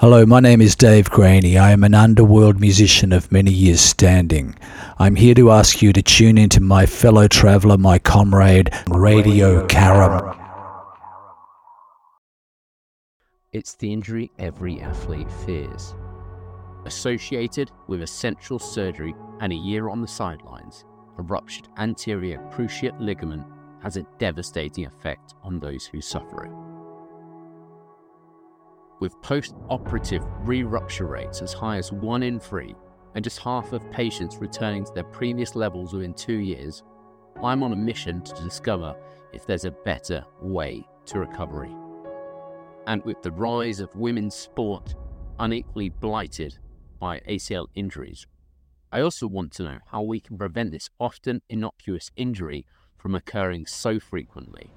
Hello, my name is Dave Graney. I am an underworld musician of many years standing. I'm here to ask you to tune into my fellow traveller, my comrade, Radio Karam. It's the injury every athlete fears. Associated with essential surgery and a year on the sidelines, a ruptured anterior cruciate ligament has a devastating effect on those who suffer it with post operative re rupture rates as high as 1 in 3 and just half of patients returning to their previous levels within two years, I'm on a mission to discover if there's a better way to recovery. And with the rise of women's sport unequally blighted by ACL injuries, I also want to know how we can prevent this often innocuous injury from occurring so frequently.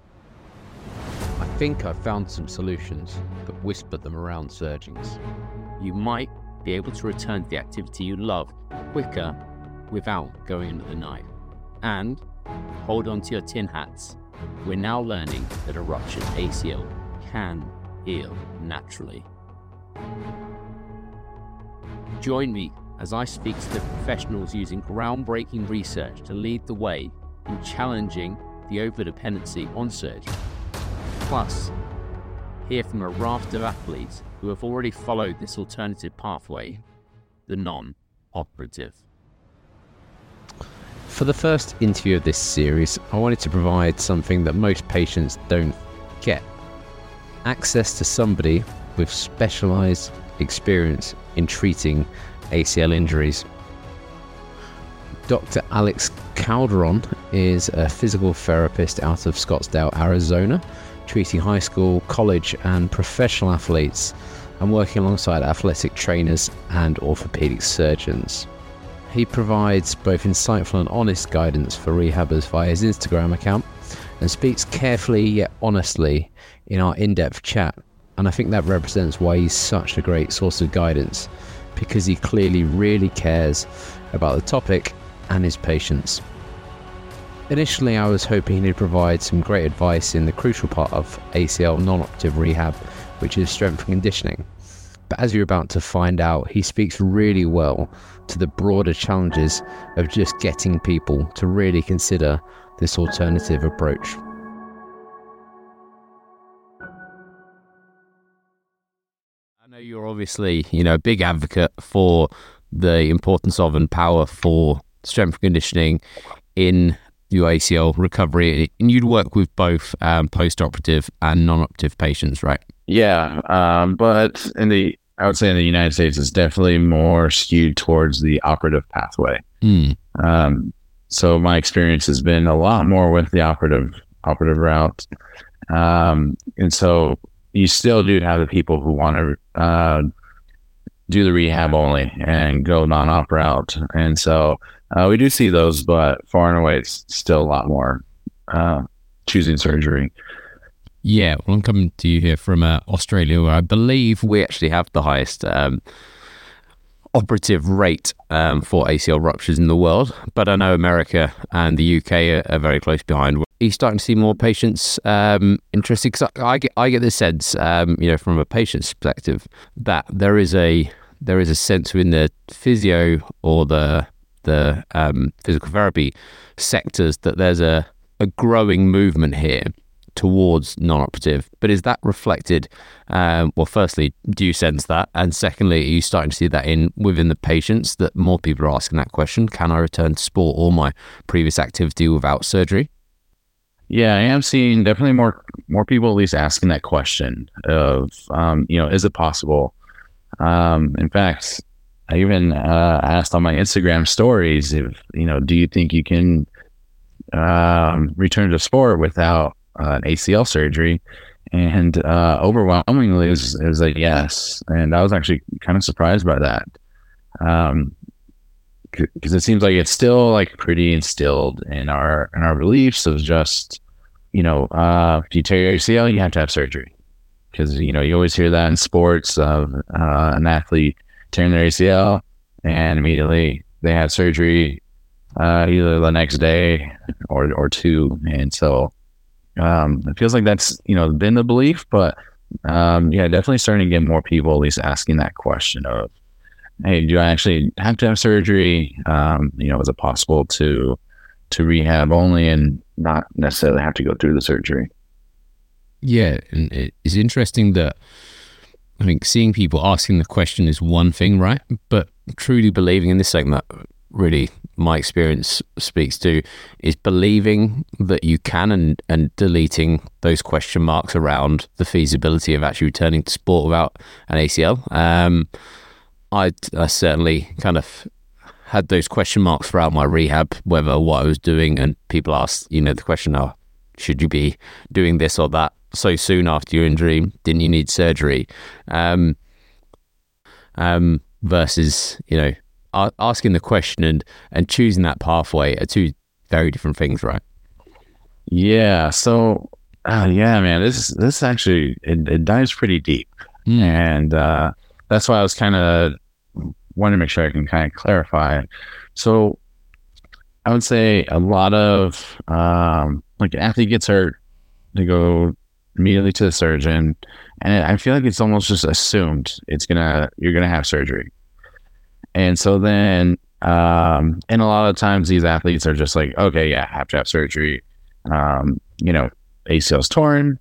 Think I've found some solutions, but whisper them around surgeons. You might be able to return to the activity you love quicker without going into the knife. And hold on to your tin hats. We're now learning that a ruptured ACL can heal naturally. Join me as I speak to the professionals using groundbreaking research to lead the way in challenging the overdependency on surgery Plus, hear from a raft of athletes who have already followed this alternative pathway, the non operative. For the first interview of this series, I wanted to provide something that most patients don't get access to somebody with specialized experience in treating ACL injuries. Dr. Alex Calderon is a physical therapist out of Scottsdale, Arizona, treating high school, college, and professional athletes, and working alongside athletic trainers and orthopedic surgeons. He provides both insightful and honest guidance for rehabbers via his Instagram account and speaks carefully yet honestly in our in depth chat. And I think that represents why he's such a great source of guidance because he clearly really cares about the topic and his patients. Initially, I was hoping he'd provide some great advice in the crucial part of ACL non operative rehab, which is strength and conditioning. But as you're about to find out, he speaks really well to the broader challenges of just getting people to really consider this alternative approach. I know you're obviously, you know, a big advocate for the importance of and power for strength conditioning in your ACL recovery, and you'd work with both um, post-operative and non-operative patients, right? Yeah, um, but in the I would say in the United States, it's definitely more skewed towards the operative pathway. Mm. Um, so my experience has been a lot more with the operative operative route, um, and so you still do have the people who want to uh, do the rehab only and go non-op route, and so uh, we do see those, but far and away, it's still a lot more uh, choosing surgery. Yeah, well, I'm coming to you here from uh, Australia, where I believe we actually have the highest um, operative rate um, for ACL ruptures in the world. But I know America and the UK are, are very close behind. Are you starting to see more patients um, interested? Because I, I, get I get the sense, um, you know, from a patient's perspective, that there is a there is a sense within the physio or the the um, physical therapy sectors that there's a, a growing movement here towards non-operative. But is that reflected um, well firstly do you sense that? And secondly are you starting to see that in within the patients that more people are asking that question? Can i return to sport or my previous activity without surgery? Yeah i am seeing definitely more more people at least asking that question of um, you know is it possible? Um, in fact I even uh, asked on my Instagram stories if you know, do you think you can um, return to sport without uh, an ACL surgery? And uh, overwhelmingly, it was, it was a yes. And I was actually kind of surprised by that, because um, it seems like it's still like pretty instilled in our in our beliefs of just you know, uh, if you tear your ACL, you have to have surgery because you know you always hear that in sports of uh, an athlete tearing their ACL, and immediately they had surgery uh, either the next day or or two. And so um, it feels like that's you know been the belief, but um, yeah, definitely starting to get more people at least asking that question of, hey, do I actually have to have surgery? Um, you know, is it possible to to rehab only and not necessarily have to go through the surgery? Yeah, and it's interesting that I think seeing people asking the question is one thing, right? But truly believing in this segment, really my experience speaks to is believing that you can and, and deleting those question marks around the feasibility of actually returning to sport without an ACL. Um, I, I certainly kind of had those question marks throughout my rehab, whether what I was doing, and people asked, you know, the question, oh, should you be doing this or that so soon after your injury? Didn't you need surgery? Um, um, versus, you know, asking the question and and choosing that pathway are two very different things, right? Yeah. So, uh, yeah, man, this this actually it, it dives pretty deep, mm. and uh, that's why I was kind of wanting to make sure I can kind of clarify. So, I would say a lot of um, like an athlete gets hurt, they go immediately to the surgeon, and I feel like it's almost just assumed it's gonna you're gonna have surgery. And so then, um, and a lot of times these athletes are just like, okay, yeah, I have to have surgery. Um, you know, ACL's torn.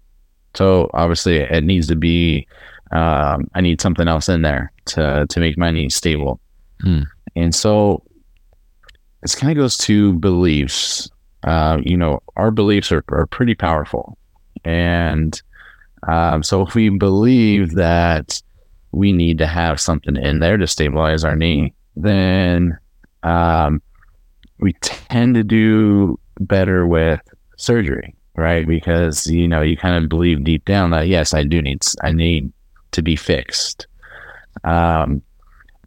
So obviously it needs to be, um, I need something else in there to, to make my knee stable. Hmm. And so this kind of goes to beliefs. Uh, you know, our beliefs are, are pretty powerful. And um, so if we believe that we need to have something in there to stabilize our knee, then um, we tend to do better with surgery, right? Because you know you kind of believe deep down that yes, I do need I need to be fixed. Um,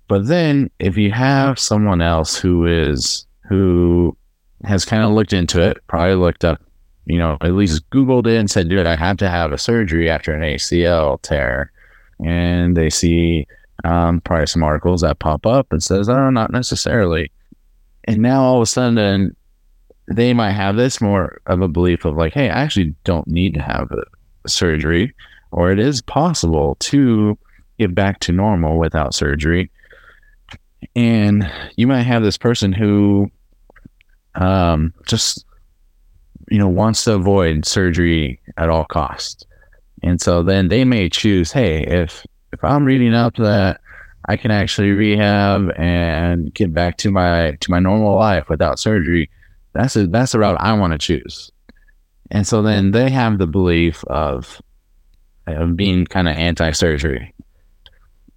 but then if you have someone else who is who has kind of looked into it, probably looked up, you know, at least Googled it and said, dude, I have to have a surgery after an ACL tear and they see um, probably some articles that pop up and says, "Oh, not necessarily." And now all of a sudden, they might have this more of a belief of like, "Hey, I actually don't need to have surgery, or it is possible to get back to normal without surgery." And you might have this person who um, just you know wants to avoid surgery at all costs and so then they may choose, hey, if if I'm reading up that I can actually rehab and get back to my to my normal life without surgery, that's a that's the route I want to choose. And so then they have the belief of of being kind of anti-surgery.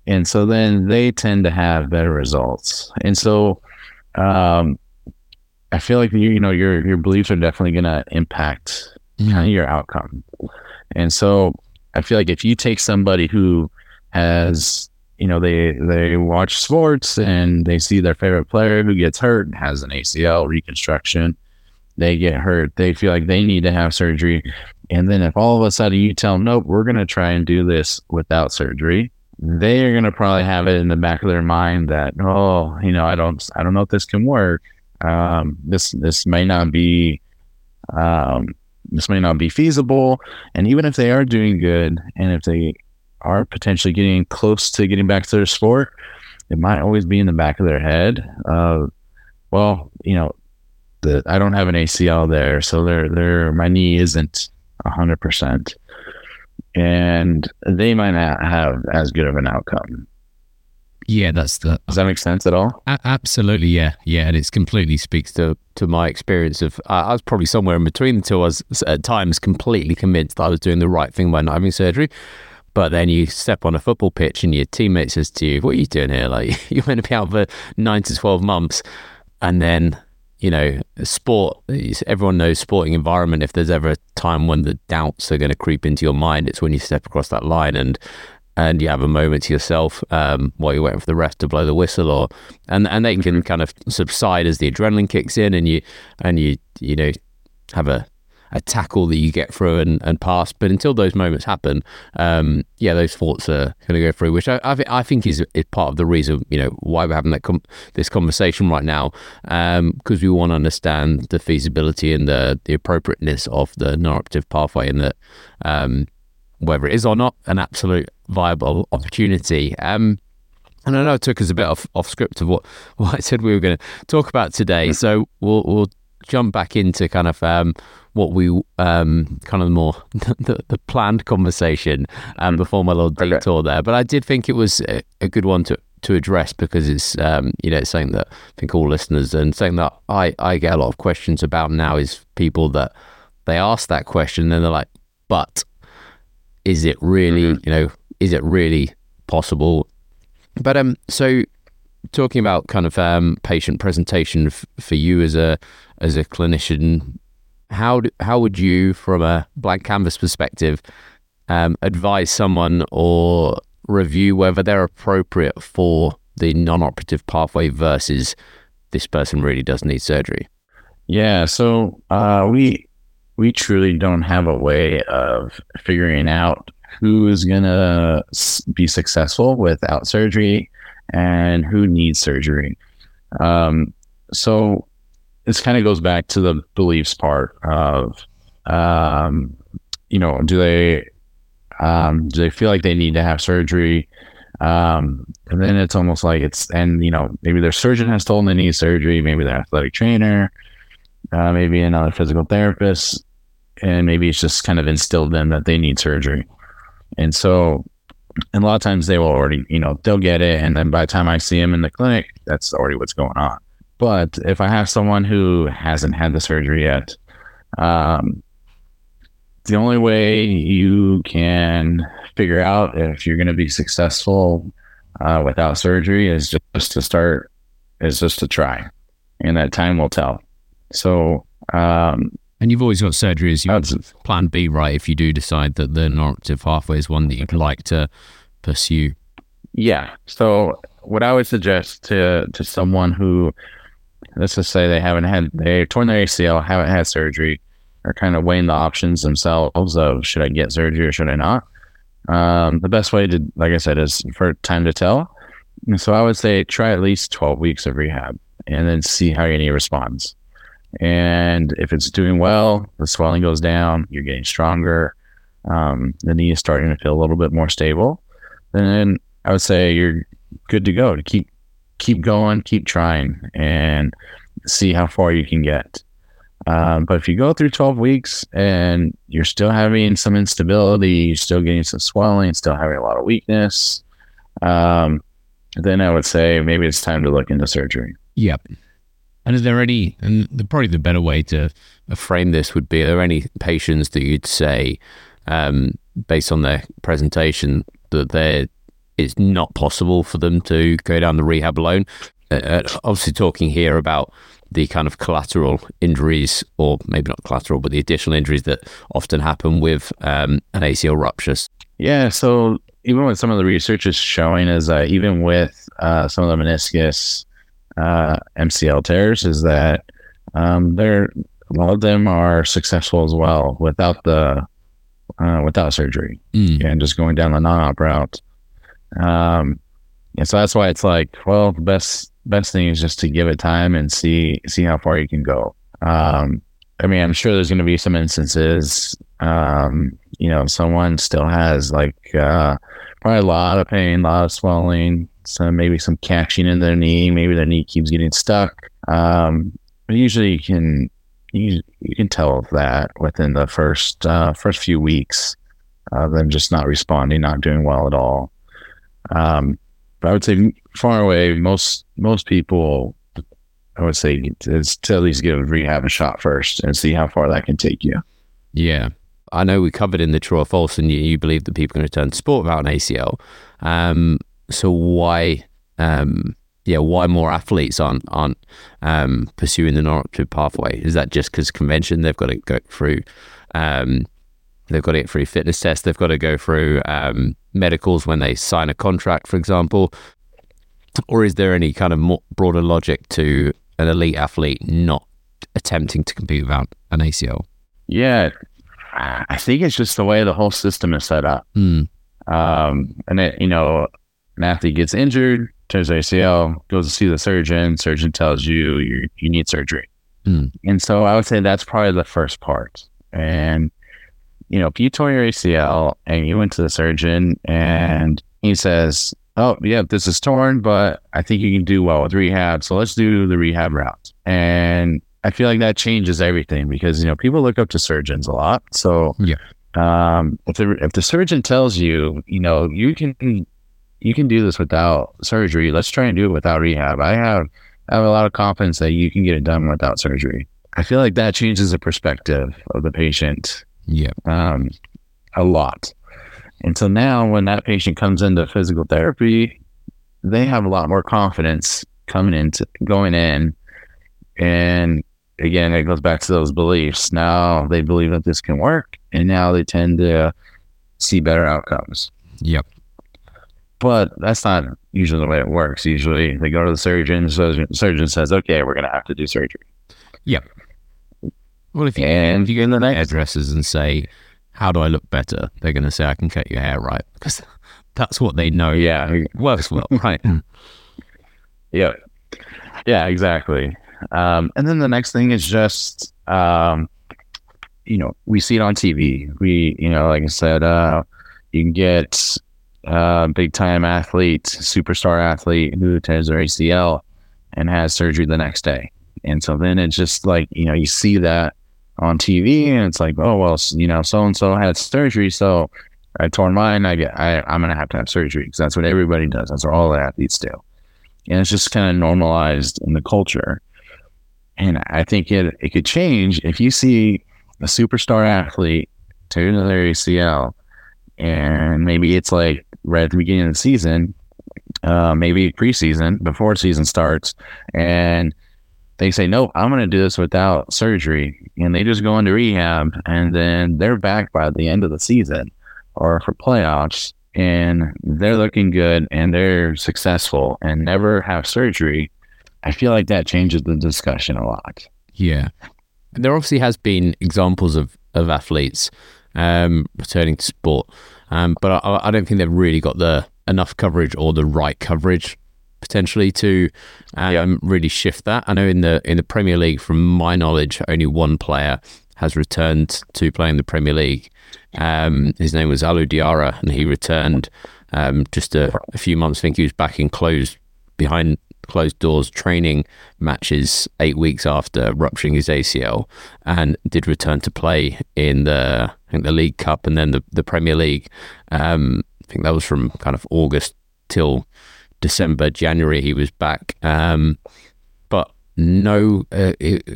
And so then they tend to have better results. And so um, I feel like you, you know your your beliefs are definitely going to impact mm. of your outcome. And so I feel like if you take somebody who has, you know, they they watch sports and they see their favorite player who gets hurt and has an ACL reconstruction, they get hurt, they feel like they need to have surgery. And then if all of a sudden you tell them, nope, we're going to try and do this without surgery, they are going to probably have it in the back of their mind that, oh, you know, I don't, I don't know if this can work. Um, this, this may not be, um, this may not be feasible. And even if they are doing good and if they are potentially getting close to getting back to their sport, it might always be in the back of their head. Uh, well, you know, the, I don't have an ACL there, so their their my knee isn't hundred percent, and they might not have as good of an outcome. Yeah, that's the. Does that make sense at all? A- absolutely, yeah, yeah, and it's completely speaks to to my experience of. Uh, I was probably somewhere in between the two. I was at times completely convinced that I was doing the right thing by not having surgery, but then you step on a football pitch and your teammate says to you, "What are you doing here? Like you're going to be out for nine to twelve months," and then you know, sport. Everyone knows sporting environment. If there's ever a time when the doubts are going to creep into your mind, it's when you step across that line and and you have a moment to yourself um, while you're waiting for the ref to blow the whistle, or and and they can kind of subside as the adrenaline kicks in, and you and you you know have a a tackle that you get through and, and pass. But until those moments happen, um, yeah, those thoughts are going to go through, which I, I, I, think is, is part of the reason, you know, why we're having that com- this conversation right now, because um, we want to understand the feasibility and the, the appropriateness of the non-operative pathway and that um, whether it is or not an absolute viable opportunity. Um, and I know it took us a bit off, off script of what, what I said we were going to talk about today. So we'll, we'll jump back into kind of um, what we um, kind of more the, the planned conversation um, before my little detour there. But I did think it was a, a good one to to address because it's um, you know it's something that I think all listeners and something that I I get a lot of questions about now is people that they ask that question and they're like, but is it really mm-hmm. you know is it really possible? But um, so talking about kind of um, patient presentation f- for you as a as a clinician, how do, how would you, from a blank canvas perspective, um, advise someone or review whether they're appropriate for the non-operative pathway versus this person really does need surgery? Yeah, so uh, we we truly don't have a way of figuring out who is gonna be successful without surgery and who needs surgery. Um, so this kind of goes back to the beliefs part of, um, you know, do they um, do they feel like they need to have surgery? Um, and then it's almost like it's and you know maybe their surgeon has told them they need surgery, maybe their athletic trainer, uh, maybe another physical therapist, and maybe it's just kind of instilled in them that they need surgery. And so and a lot of times they will already, you know, they'll get it. And then by the time I see them in the clinic, that's already what's going on. But if I have someone who hasn't had the surgery yet, um, the only way you can figure out if you're going to be successful uh, without surgery is just to start, is just to try. And that time will tell. So, um, and you've always got surgery as your plan B, right? If you do decide that the non-operative pathway is one that you'd like to pursue. Yeah. So what I would suggest to to someone who, let's just say they haven't had they torn their ACL, haven't had surgery, are kind of weighing the options themselves of should I get surgery or should I not. Um, the best way to, like I said, is for time to tell. And so I would say try at least twelve weeks of rehab and then see how your knee responds. And if it's doing well, the swelling goes down, you're getting stronger, um, the knee is starting to feel a little bit more stable, then I would say you're good to go to keep keep going, keep trying, and see how far you can get. Um, but if you go through 12 weeks and you're still having some instability, you're still getting some swelling, still having a lot of weakness, um, then I would say maybe it's time to look into surgery. Yep. And is there any, and the, probably the better way to frame this would be, are there any patients that you'd say, um, based on their presentation, that there it's not possible for them to go down the rehab alone? Uh, uh, obviously, talking here about the kind of collateral injuries, or maybe not collateral, but the additional injuries that often happen with um, an ACL rupture. Yeah. So even what some of the research is showing is that even with uh, some of the meniscus uh, MCL tears is that um, they're a lot of them are successful as well without the uh, without surgery mm. and just going down the non-op route. Um, and so that's why it's like, well, the best best thing is just to give it time and see see how far you can go. Um, I mean, I'm sure there's going to be some instances, um, you know, someone still has like uh, probably a lot of pain, a lot of swelling, some maybe some catching in their knee. Maybe their knee keeps getting stuck. Um, but usually you can you, you can tell that within the first uh, first few weeks of them just not responding, not doing well at all. Um, but I would say far away most most people I would say is to at least give rehab a shot first and see how far that can take you. Yeah. I know we covered in the true or false, and you, you believe that people can return to sport without an ACL. Um, so why, um, yeah, why more athletes aren't aren't um, pursuing the non-operative pathway? Is that just because convention they've got to go through? Um, they've got to get through fitness tests. They've got to go through um, medicals when they sign a contract, for example. Or is there any kind of more broader logic to an elite athlete not attempting to compete without an ACL? Yeah, I think it's just the way the whole system is set up. Mm. Um, and it, you know, an athlete gets injured, tears ACL, goes to see the surgeon. Surgeon tells you you you need surgery, mm. and so I would say that's probably the first part. And you know, if you tore your ACL and you went to the surgeon and he says, "Oh, yeah, this is torn, but I think you can do well with rehab, so let's do the rehab route." And I feel like that changes everything because you know people look up to surgeons a lot. So Yeah. um, if the if the surgeon tells you, you know, you can you can do this without surgery, let's try and do it without rehab. I have I have a lot of confidence that you can get it done without surgery. I feel like that changes the perspective of the patient Yeah. um, a lot. And so now, when that patient comes into physical therapy, they have a lot more confidence coming into going in. And again, it goes back to those beliefs. Now they believe that this can work, and now they tend to see better outcomes. Yep. But that's not usually the way it works. Usually, they go to the surgeon. The surgeon says, "Okay, we're going to have to do surgery." Yeah. Well, if you, And if you go in to the hairdressers and say, "How do I look better?" They're going to say, "I can cut your hair right," because that's what they know Yeah, works well, right? Yeah. Yeah, exactly. Um, and then the next thing is just, um, you know, we see it on TV. We, you know, like I said, uh, you can get uh, big time athlete, superstar athlete who tears their ACL and has surgery the next day. And so then it's just like, you know, you see that on TV and it's like, oh, well, you know, so and so had surgery. So I torn mine. I get, I, I'm going to have to have surgery because that's what everybody does. That's what all the athletes do and it's just kind of normalized in the culture. And I think it it could change if you see a superstar athlete tear their ACL, and maybe it's like right at the beginning of the season, uh, maybe preseason before season starts, and they say, "Nope, I'm going to do this without surgery," and they just go into rehab, and then they're back by the end of the season or for playoffs, and they're looking good and they're successful and never have surgery, I feel like that changes the discussion a lot. Yeah. There obviously has been examples of, of athletes um, returning to sport, um, but I, I don't think they've really got the enough coverage or the right coverage potentially to um, really shift that. I know in the in the Premier League, from my knowledge, only one player has returned to playing the Premier League. Um, his name was Alou Diarra, and he returned um, just a, a few months. I think he was back in closed behind closed doors training matches eight weeks after rupturing his ACL, and did return to play in the I think the League Cup and then the the Premier League. Um, I think that was from kind of August till December, January. He was back. Um, but no, uh, it,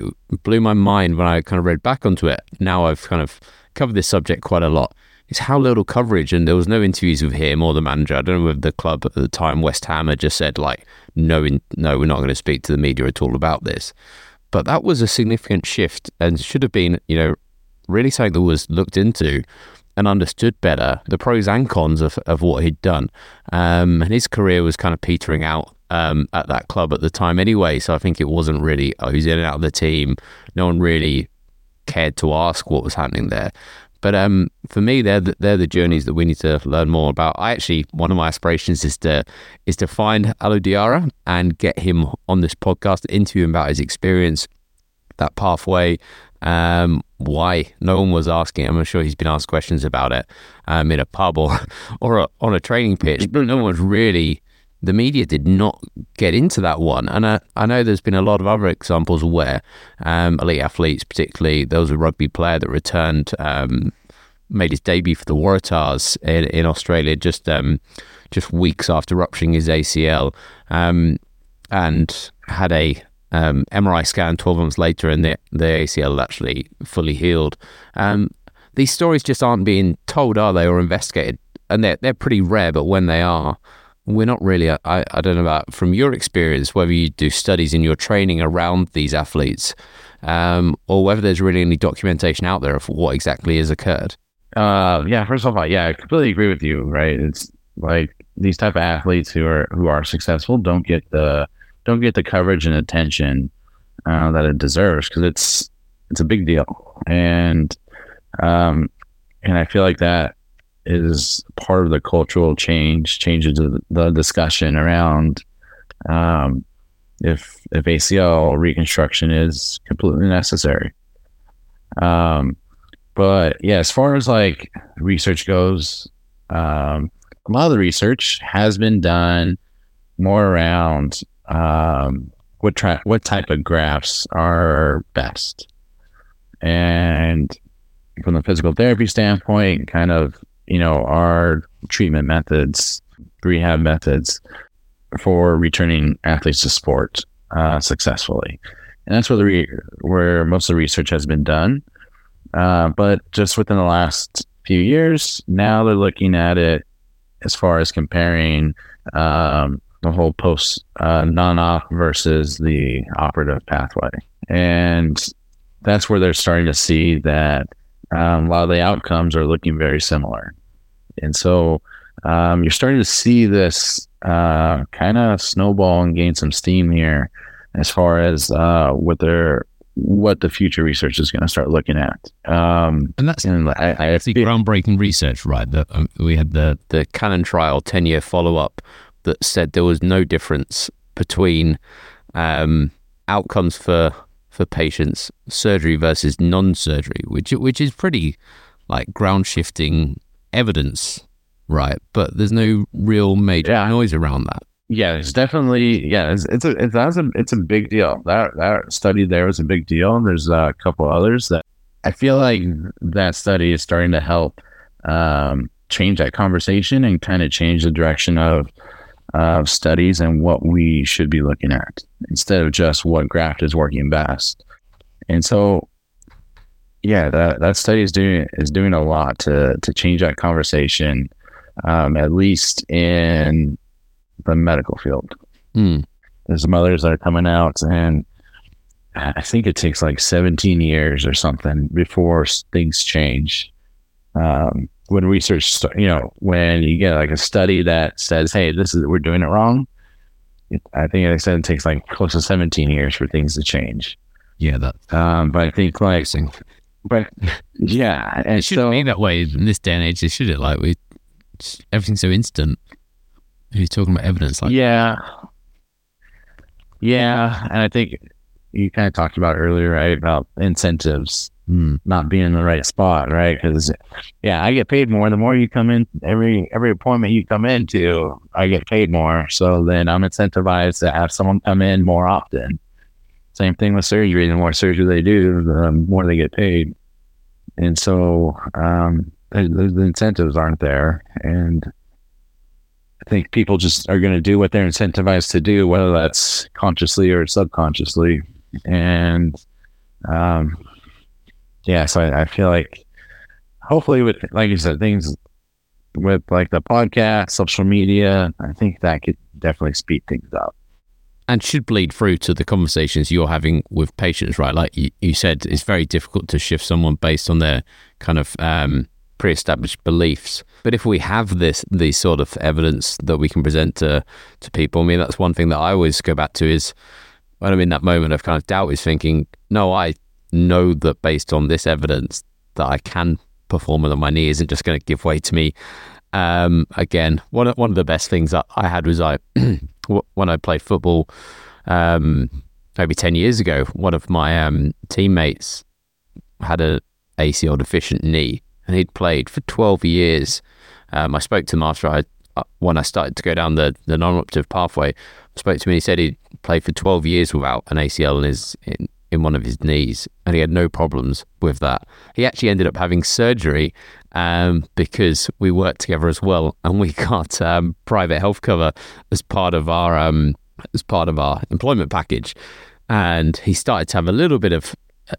blew my mind when I kind of read back onto it. Now I've kind of covered this subject quite a lot. It's how little coverage, and there was no interviews with him or the manager. I don't know if the club at the time, West Ham, had just said like, "No, no, we're not going to speak to the media at all about this." But that was a significant shift, and should have been, you know, really something that was looked into and understood better the pros and cons of, of what he'd done. Um, and his career was kind of petering out um, at that club at the time anyway. So I think it wasn't really, oh, he's in and out of the team. No one really cared to ask what was happening there. But um, for me, they're the, they're the journeys that we need to learn more about. I actually one of my aspirations is to is to find Alou Diarra and get him on this podcast, interview him about his experience, that pathway, um, why no one was asking. I'm sure he's been asked questions about it um, in a pub or or a, on a training pitch, but no one was really. The media did not get into that one, and I, I know there's been a lot of other examples where um, elite athletes, particularly there was a rugby player that returned, um, made his debut for the Waratahs in, in Australia just um, just weeks after rupturing his ACL, um, and had a um, MRI scan 12 months later, and the, the ACL actually fully healed. Um, these stories just aren't being told, are they, or investigated? And they're, they're pretty rare, but when they are, we're not really. I, I don't know about from your experience whether you do studies in your training around these athletes, um, or whether there's really any documentation out there of what exactly has occurred. Uh, yeah. First of all, yeah, I completely agree with you. Right? It's like these type of athletes who are who are successful don't get the don't get the coverage and attention uh, that it deserves because it's it's a big deal, and um, and I feel like that is part of the cultural change, changes the, the discussion around um, if if ACL reconstruction is completely necessary. Um, but yeah, as far as like research goes, um, a lot of the research has been done more around um, what tra- what type of grafts are best, and from the physical therapy standpoint, kind of you know our treatment methods, rehab methods for returning athletes to sport uh, successfully, and that's where the re- where most of the research has been done. Uh, but just within the last few years, now they're looking at it as far as comparing um, the whole post uh, non-op versus the operative pathway, and that's where they're starting to see that um, a lot of the outcomes are looking very similar, and so um, you're starting to see this uh, kind of snowball and gain some steam here as far as uh, what they're what the future research is going to start looking at. Um, and that's and I, I the groundbreaking research, right? That um, we had the the KANON trial ten year follow up that said there was no difference between um, outcomes for for patients surgery versus non surgery, which which is pretty like ground shifting evidence, right? But there's no real major Yeah. noise around that. yeah, it's definitely yeah, it's it's a it's, that's a it's a big deal. That that study there was a big deal. And there's a couple others that I feel like that study is starting to help um, change that conversation and kind of change the direction of uh, studies and what we should be looking at instead of just what graft is working best. And so, yeah, that that study is doing is doing a lot to to change that conversation, um, at least in the medical field. Hmm. There's some others that are coming out, and I think it takes like 17 years or something before things change. Um, when research, you know, when you get like a study that says, "Hey, this is we're doing it wrong," it, I think they said it takes like close to 17 years for things to change. Yeah, that Um, but I think like. But yeah, and It shouldn't so be that way in this day and age, should it? Like we, everything's so instant. He's talking about evidence, like yeah, yeah, and I think you kind of talked about earlier, right, about incentives. hmm, not being in the right spot, right? Because yeah, I get paid more. The more you come in, every every appointment you come into, I get paid more. So then I'm incentivized to have someone come in more often. Same thing with surgery. The more surgery they do, the more they get paid. And so um, the, the incentives aren't there, and I think people just are going to do what they're incentivized to do, whether that's consciously or subconsciously. And um, yeah, so I, I feel like hopefully with like you said, things with like the podcast, social media, I think that could definitely speed things up. And should bleed through to the conversations you're having with patients, right? Like you, you said, it's very difficult to shift someone based on their kind of um, pre-established beliefs. But if we have this, these sort of evidence that we can present to to people, I mean, that's one thing that I always go back to is when I'm in that moment of kind of doubt, is thinking, no, I know that based on this evidence that I can perform and that my knee isn't just going to give way to me. Um, again, one of, one of the best things that I had was I when I played football um, maybe 10 years ago, one of my um, teammates had a ACL deficient knee and he'd played for 12 years. Um, I spoke to him after I, uh, when I started to go down the, the non-operative pathway, I spoke to him and he said he'd played for 12 years without an ACL in his, in, in one of his knees and he had no problems with that. He actually ended up having surgery um, because we worked together as well and we got um, private health cover as part of our um, as part of our employment package. And he started to have a little bit of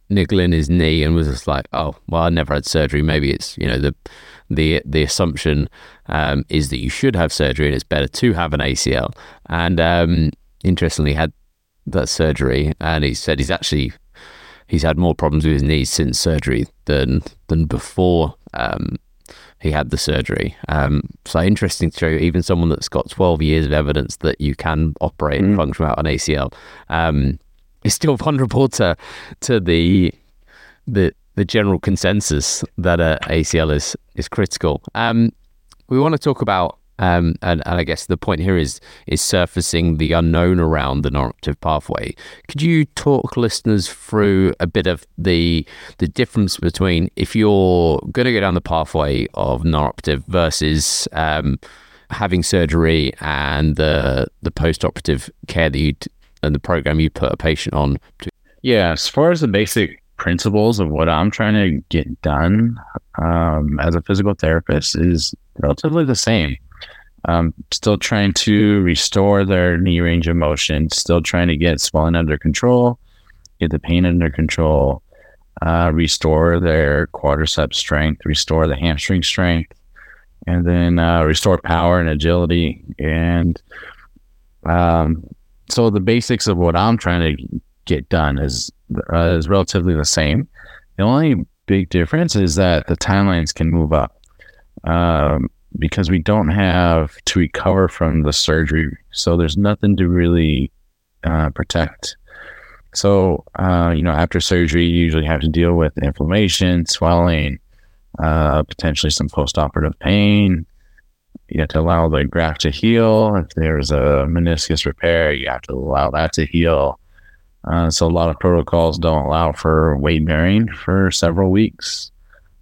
niggle in his knee and was just like, "Oh, well, I never had surgery. Maybe it's you know the the the assumption um, is that you should have surgery and it's better to have an ACL." And um, interestingly, had that surgery, and he said he's actually he's had more problems with his knees since surgery than than before um, he had the surgery. Um, so interesting to show even someone that's got 12 years of evidence that you can operate and Mm. function without an ACL um, is still vulnerable to to the the the general consensus that a ACL is is critical. Um, we want to talk about Um, and, and I guess the point here is is surfacing the unknown around the non-operative pathway. Could you talk listeners through a bit of the the difference between if you're going to go down the pathway of non-operative versus um, having surgery and the the post-operative care that you and the program you put a patient on? Yeah, as far as the basic principles of what I'm trying to get done um, as a physical therapist is relatively the same. Um, still trying to restore their knee range of motion, still trying to get swelling under control, get the pain under control, uh, restore their quadricep strength, restore the hamstring strength, and then uh, restore power and agility. And um, so the basics of what I'm trying to get done is uh, is relatively the same. The only big difference is that the timelines can move up. Um, because we don't have to recover from the surgery. So there's nothing to really uh, protect. So, uh, you know, after surgery, you usually have to deal with inflammation, swelling, uh, potentially some post-operative pain. You have to allow the graft to heal. If there's a meniscus repair, you have to allow that to heal. Uh, so a lot of protocols don't allow for weight bearing for several weeks.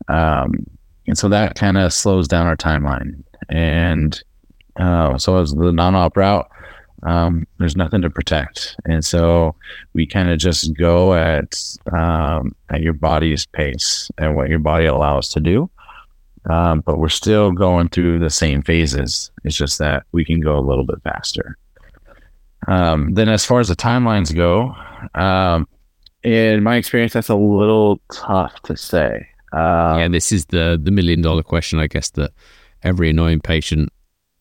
Um, and so that kind of slows down our timeline. And uh, so as the non-op route, um, there's nothing to protect, and so we kind of just go at um, at your body's pace and what your body allows to do. Um, but we're still going through the same phases. It's just that we can go a little bit faster. Um, then, as far as the timelines go, um, in my experience, that's a little tough to say. Um, yeah, this is the the million dollar question, I guess that every annoying patient,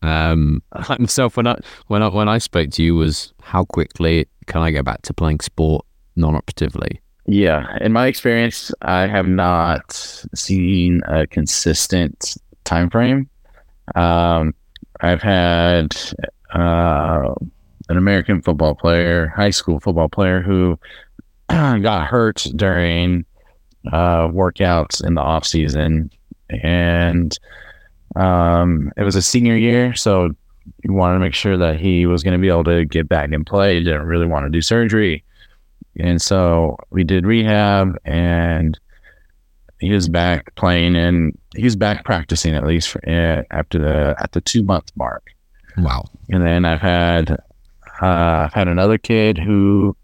um, like myself, when I when I when I spoke to you, was how quickly can I get back to playing sport non-operatively? Yeah, in my experience, I have not seen a consistent time frame. Um, I've had uh, an American football player, high school football player, who got hurt during uh, workouts in the off season, and um, it was a senior year, so he wanted to make sure that he was going to be able to get back and play. He didn't really want to do surgery, and so we did rehab, and he was back playing, and he was back practicing at least for, uh, after the at the two month mark. Wow! And then I've had uh, I've had another kid who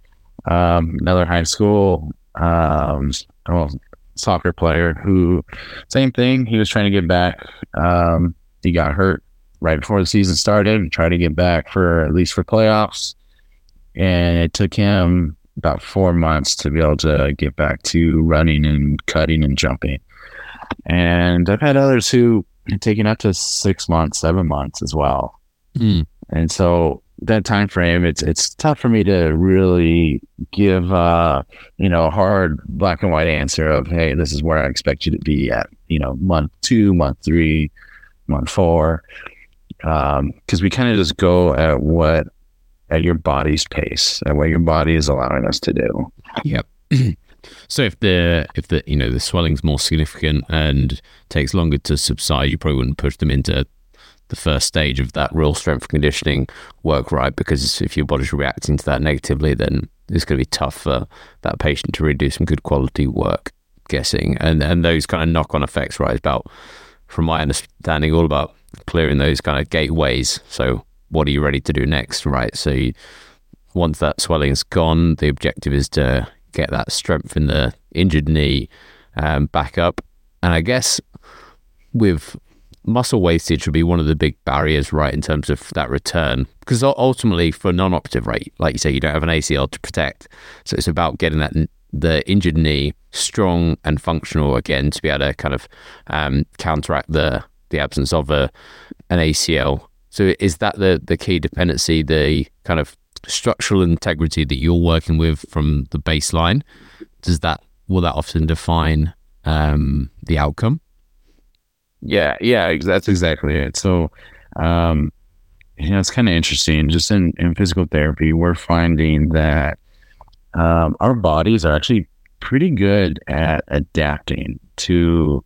um, another high school um, well, soccer player who, same thing. He was trying to get back. Um, he got hurt right before the season started and tried to get back for at least for playoffs. And it took him about four months to be able to get back to running and cutting and jumping. And I've had others who have taken up to six months, seven months as well. Mm. And so that time frame, it's it's tough for me to really give uh, you know a hard black and white answer of hey, this is where I expect you to be at you know month two, month three, month four, because um, we kind of just go at what at your body's pace at what your body is allowing us to do. Yep. so if the if the you know the swelling's more significant and takes longer to subside, you probably wouldn't push them into the first stage of that real strength conditioning work right? Because if your body's reacting to that negatively then it's going to be tough for that patient to really do some good quality work guessing. And and those kind of knock-on effects right about from my understanding all about clearing those kind of gateways. So what are you ready to do next right? So you, once that swelling's gone the objective is to get that strength in the injured knee um, back up. And i guess with muscle wastage would be one of the big barriers, right, in terms of that return. Because ultimately, for non-operative rate, like you say, you don't have an ACL to protect, so it's about getting that the injured knee strong and functional again to be able to kind of um, counteract the the absence of a an ACL. So is that the the key dependency, the kind of structural integrity that you're working with from the baseline? Does that will that often define um, the outcome? Yeah, yeah, that's exactly it. So, um, you know, it's kind of interesting. Just in, in physical therapy, we're finding that um, our bodies are actually pretty good at adapting to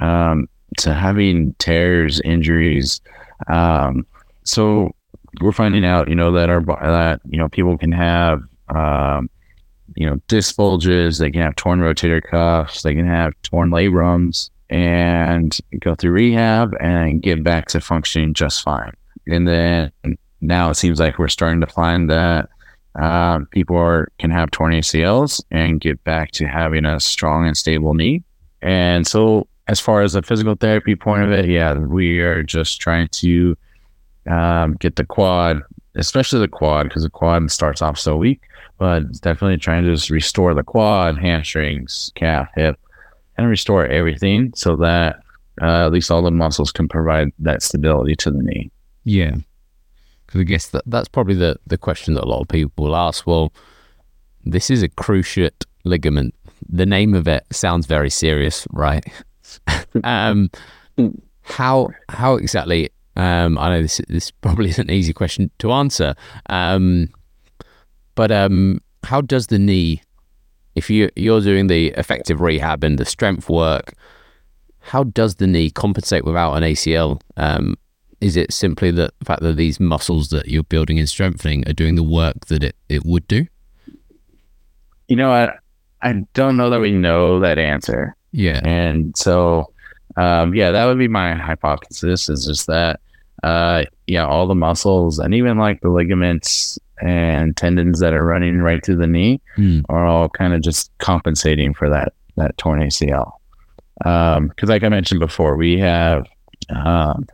um, to having tears, injuries, Um, so we're finding out, you know, that our that you know people can have um, you know disc bulges, they can have torn rotator cuffs, they can have torn labrums, and go through rehab and get back to functioning just fine. And then now it seems like we're starting to find that uh, people are, can have torn ACLs and get back to having a strong and stable knee. And so, as far as the physical therapy point of it, yeah, we are just trying to um, get the quad, especially the quad, because the quad starts off so weak, but definitely trying to just restore the quad, hamstrings, calf, hip, and restore everything so that uh, at least all the muscles can provide that stability to the knee. Yeah. Because I guess that, that's probably the, the question that a lot of people will ask. Well, this is a cruciate ligament. The name of it sounds very serious, right? um, how how exactly? Um, I know this this probably isn't an easy question to answer, um, but um, how does the knee if you you're doing the effective rehab and the strength work, how does the knee compensate without an ACL? Um, is it simply the fact that these muscles that you're building and strengthening are doing the work that it, it would do? You know, I I don't know that we know that answer. Yeah, and so um, yeah, that would be my hypothesis. Is just that uh, yeah, all the muscles and even like the ligaments and tendons that are running right through the knee mm. are all kind of just compensating for that that torn ACL. Because, um, like I mentioned before, we have, um,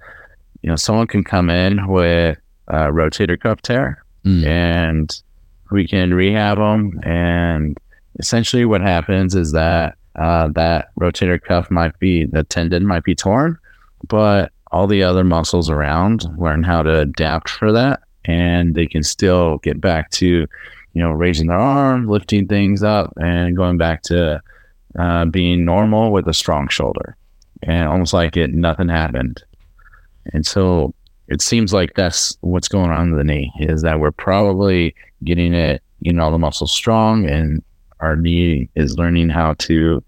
you know, someone can come in with a rotator cuff tear, mm. and we can rehab them. And essentially, what happens is that uh, that rotator cuff might be the tendon might be torn, but all the other muscles around learn how to adapt for that and they can still get back to, you know, raising their arm, lifting things up, and going back to uh, being normal with a strong shoulder, and almost like it nothing happened. And so it seems like that's what's going on with the knee is that we're probably getting it, you know, the muscles strong, and our knee is learning how to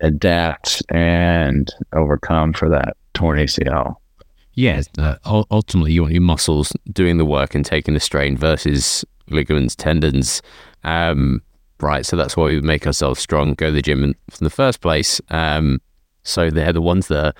adapt and overcome for that torn ACL. Yeah, uh, ultimately you want your muscles doing the work and taking the strain versus ligaments, tendons. Um, right, so that's why we make ourselves strong, go to the gym in, in the first place. Um, so they're the ones that are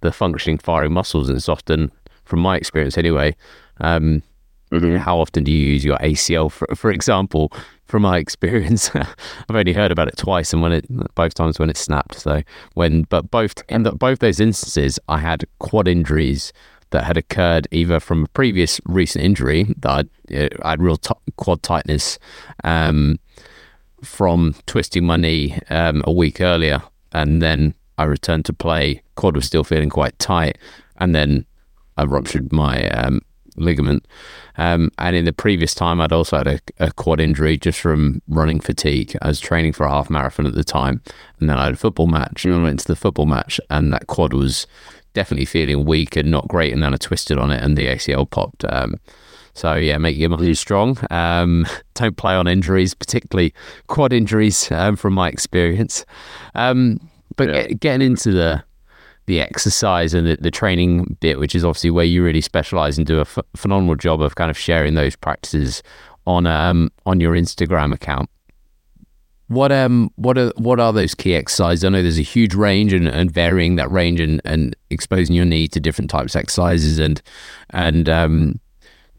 the functioning, firing muscles, and it's often, from my experience anyway, um, mm-hmm. how often do you use your ACL, for, for example? From my experience, I've only heard about it twice, and when it both times when it snapped. So when, but both in the, both those instances, I had quad injuries that had occurred either from a previous recent injury that I'd, I had real t- quad tightness um, from twisting my knee um, a week earlier, and then I returned to play. Quad was still feeling quite tight, and then I ruptured my um, ligament. Um, and in the previous time, I'd also had a, a, quad injury just from running fatigue. I was training for a half marathon at the time, and then I had a football match. And I went to the football match, and that quad was definitely feeling weak and not great. And then I twisted on it, and the ACL popped. Um, so yeah, make your muscles strong. Um, don't play on injuries, particularly quad injuries, um, from my experience. Um, but yeah. get, getting into the the exercise and the, the training bit, which is obviously where you really specialize and do a f- phenomenal job of kind of sharing those practices on um on your Instagram account. What um what are what are those key exercises? I know there's a huge range and, and varying that range and, and exposing your knee to different types of exercises and and um,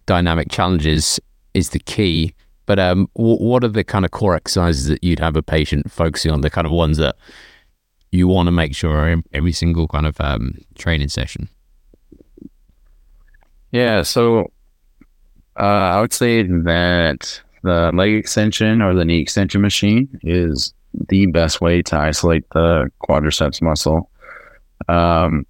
dynamic challenges is the key. But um, w- what are the kind of core exercises that you'd have a patient focusing on? The kind of ones that you want to make sure every single kind of um, training session? Yeah, so uh, I would say that the leg extension or the knee extension machine is the best way to isolate the quadriceps muscle. Um,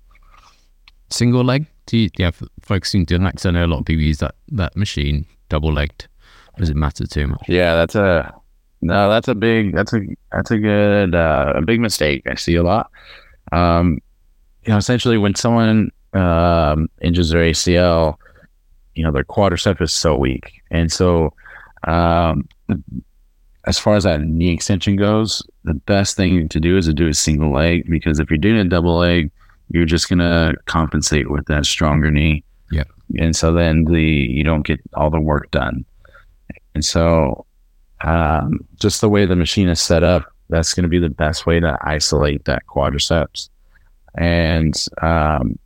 Single leg? Do you, have focusing to that? Because I know a lot of people use that, that machine double legged. Does it matter too much? Yeah, that's a no, that's a big that's a that's a good uh, a big mistake. I see a lot. Um, you know, essentially when someone um, injures their ACL, you know, their quadricep is so weak, and so um, as far as that knee extension goes, the best thing to do is to do a single leg because if you're doing a double leg, you're just gonna compensate with that stronger knee. Yeah, and so then the you don't get all the work done. And so, um, just the way the machine is set up, that's going to be the best way to isolate that quadriceps. And um,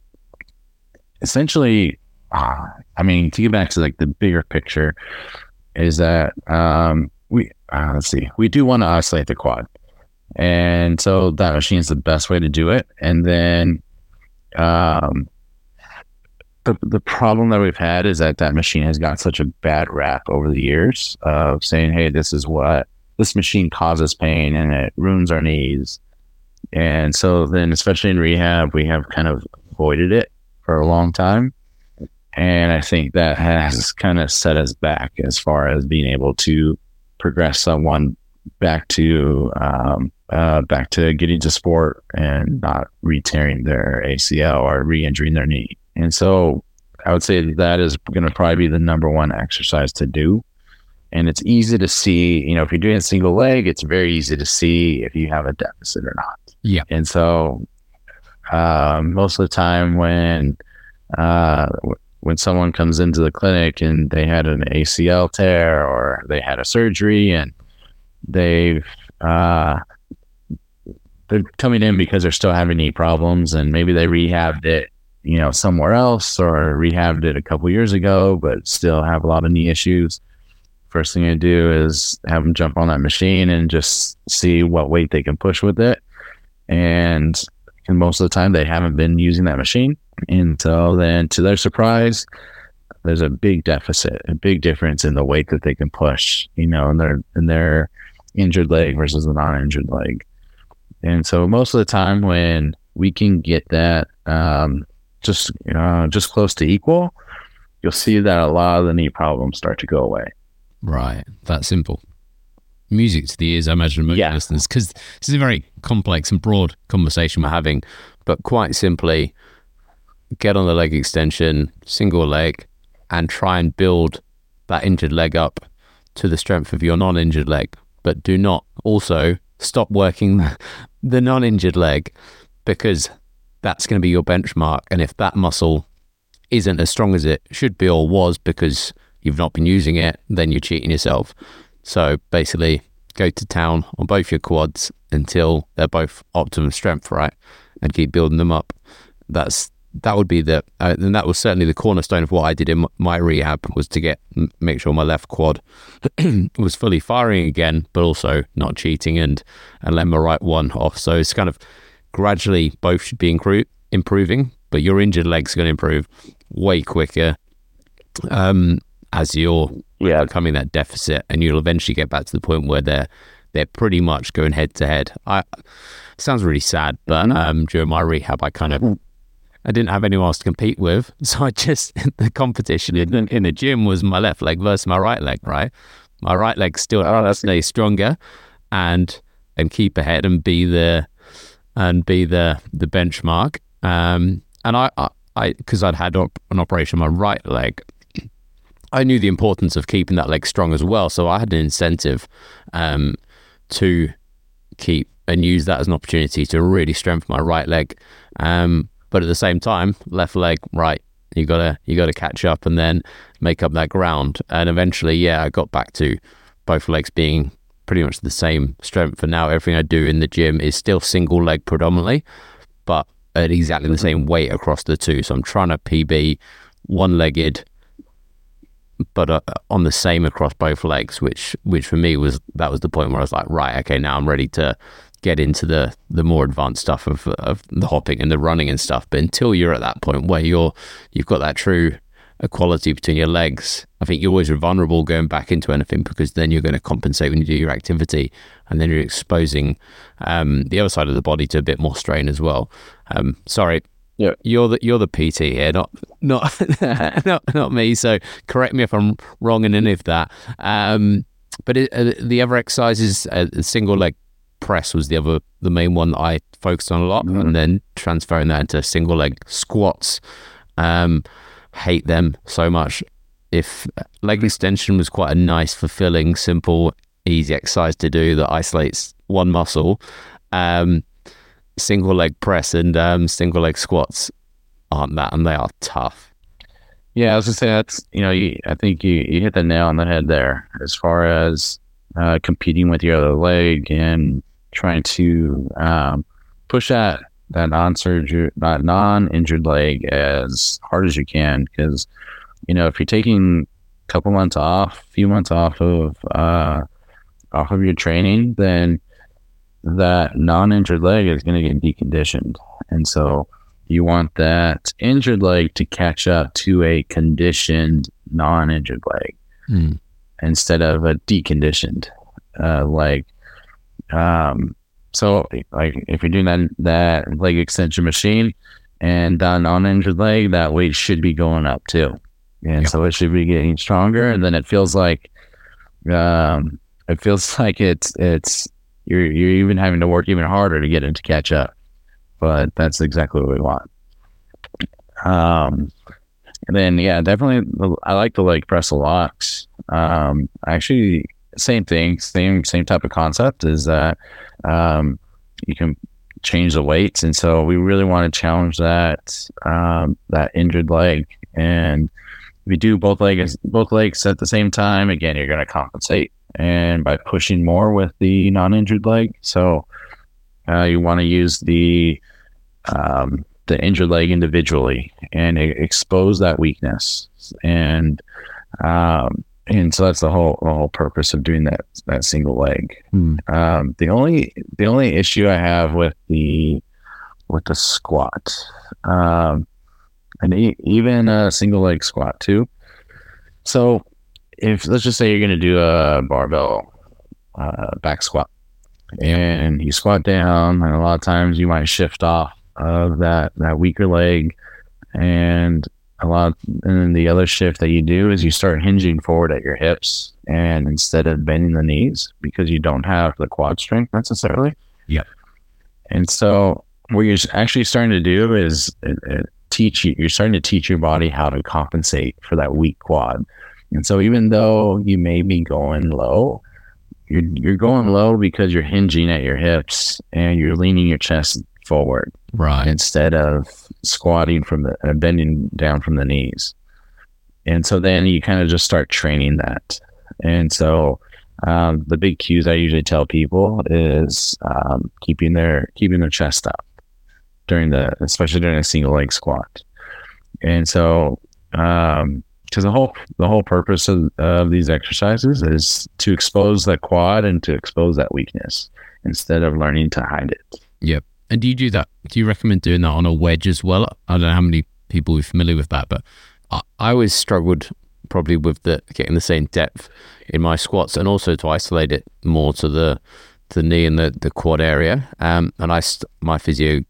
essentially, uh, I mean, to get back to like the bigger picture, is that um, we uh, let's see, we do want to isolate the quad, and so that machine is the best way to do it. And then, um, the the problem that we've had is that that machine has got such a bad rap over the years of saying, "Hey, this is what this machine causes pain and it ruins our knees." And so then, especially in rehab, we have kind of avoided it for a long time. And I think that has kind of set us back as far as being able to progress someone back to um, uh, back to getting to sport and not re-tearing their ACL or re-injuring their knee. And so I would say that is going to probably be the number one exercise to do. And it's easy to see, you know, if you're doing a single leg, it's very easy to see if you have a deficit or not. Yeah. And so um, most of the time when uh, when someone comes into the clinic and they had an ACL tear or they had a surgery and they've uh, they're coming in because they're still having knee problems and maybe they rehabbed it you know somewhere else or rehabbed it a couple years ago but still have a lot of knee issues. First thing i do is have them jump on that machine and just see what weight they can push with it. And, and most of the time they haven't been using that machine and so then. To their surprise there's a big deficit a big difference in the weight that they can push you know in their in their injured leg versus the non-injured leg. And so most of the time when we can get that um, just uh, just close to equal, you'll see that a lot of the knee problems start to go away. Right. That simple. Music to the ears, I imagine, most Yeah. listeners, because this is a very complex and broad conversation we're having. But quite simply, get on the leg extension, single leg, and try and build that injured leg up to the strength of your non injured leg. But do not also stop working the, the non injured leg because that's going to be your benchmark. And if that muscle isn't as strong as it should be or was because you've not been using it, then you're cheating yourself. So basically, go to town on both your quads until they're both optimum strength, right? And keep building them up. That's that would be the uh, and that was certainly the cornerstone of what I did in my rehab was to get make sure my left quad was fully firing again, but also not cheating and and let my right one off. So it's kind of gradually both should be incru- improving, but your injured leg's going to improve way quicker um, as you're Yeah. becoming that deficit, and you'll eventually get back to the point where they're they're pretty much going head to head. I sounds really sad, but um, during my rehab, I kind of I didn't have anyone else to compete with, so I just the competition in, in the gym was my left leg versus my right leg. Right, my right leg still Oh, that's stay stronger and and keep ahead and be the and be the the benchmark. Um, and I I because I'd had op- an operation on my right leg, I knew the importance of keeping that leg strong as well. So I had an incentive um, to keep and use that as an opportunity to really strengthen my right leg. Um, but at the same time, left leg, right, you gotta you gotta catch up and then make up that ground. And eventually, yeah, I got back to both legs being pretty much the same strength. for now everything I do in the gym is still single leg predominantly, but at exactly the same weight across the two. So I'm trying to PB one legged, but uh, on the same across both legs, which which for me was that was the point where I was like, right, okay, now I'm ready to get into the the more advanced stuff of of the hopping and the running and stuff. But until you're at that point where you're you've got that true equality between your legs, I think you're always vulnerable going back into anything because then you're going to compensate when you do your activity, and then you're exposing um, the other side of the body to a bit more strain as well. Um, sorry, Yeah. you're the you're the PT here, not not not not me. So correct me if I'm wrong in any of that. Um, but it, uh, the other exercises, uh, the single leg press was the other the main one that I focused on a lot, Mhm. and then transferring that into single leg squats. Um, hate them so much. If leg extension was quite a nice, fulfilling, simple, easy exercise to do that isolates one muscle, um, single leg press and um, single leg squats aren't that, and they are tough. Yeah, I was gonna say that's you know you, I think you, you hit the nail on the head there as far as uh, competing with your other leg and trying to um, push that that non-surgery that non-injured leg as hard as you can because you know if you're taking a couple months off, a few months off of uh, off of your training, then that non-injured leg is going to get deconditioned, and so you want that injured leg to catch up to a conditioned non-injured leg Hmm. instead of a deconditioned uh, leg. Um, so, like if you're doing that that leg extension machine and that non-injured leg, that weight should be going up too, and Yeah. so it should be getting stronger. And then it feels like, um, it feels like it's it's you're you're even having to work even harder to get it to catch up. But that's exactly what we want. Um, and then yeah, definitely I like the leg press a lot. Um, actually, same thing, same same type of concept is that um, you can change the weights, and so we really want to challenge that um, that injured leg. And if you do both legs both legs at the same time, again, you're going to compensate, and by pushing more with the non-injured leg, so uh, you want to use the um, the injured leg individually and expose that weakness. And um, and so that's the whole the whole purpose of doing that that single leg. Hmm. Um, the only the only issue I have with the with the squat, um, and e- even a single leg squat too. So if let's just say you're going to do a barbell uh, back squat, and you squat down, and a lot of times you might shift off of that that weaker leg, and a lot and then the other shift that you do is you start hinging forward at your hips and instead of bending the knees because you don't have the quad strength necessarily Yep. and so what you're actually starting to do is uh, uh, teach you you're starting to teach your body how to compensate for that weak quad and so even though you may be going low you're, you're going low because you're hinging at your hips and you're leaning your chest forward Right. instead of squatting from the uh, bending down from the knees. And so then you kind of just start training that. And so um, the big cues I usually tell people is um, keeping their keeping their chest up during the especially during a single leg squat. And so um because the whole the whole purpose of, of these exercises is to expose that quad and to expose that weakness instead of learning to hide it. And do you do that? Do you recommend doing that on a wedge as well? I don't know how many people are familiar with that, but I, I always struggled probably with the getting the same depth in my squats and also to isolate it more to the the knee and the, the quad area. Um, and I my physio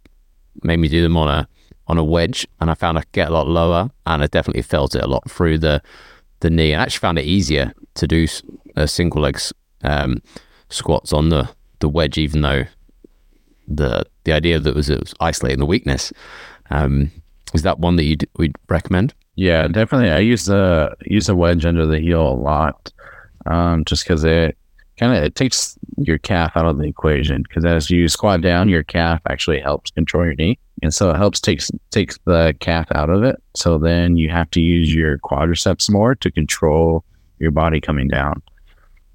made me do them on a on a wedge, and I found I could get a lot lower, and I definitely felt it a lot through the the knee. I actually found it easier to do a single legs um, squats on the the wedge, even though the the idea that was it was isolating the weakness. Um, is that one that you would recommend? Yeah, definitely. I use the use a wedge under the heel a lot, um, just because it kind of it takes your calf out of the equation. Because as you squat down, your calf actually helps control your knee, and so it helps takes takes the calf out of it. So then you have to use your quadriceps more to control your body coming down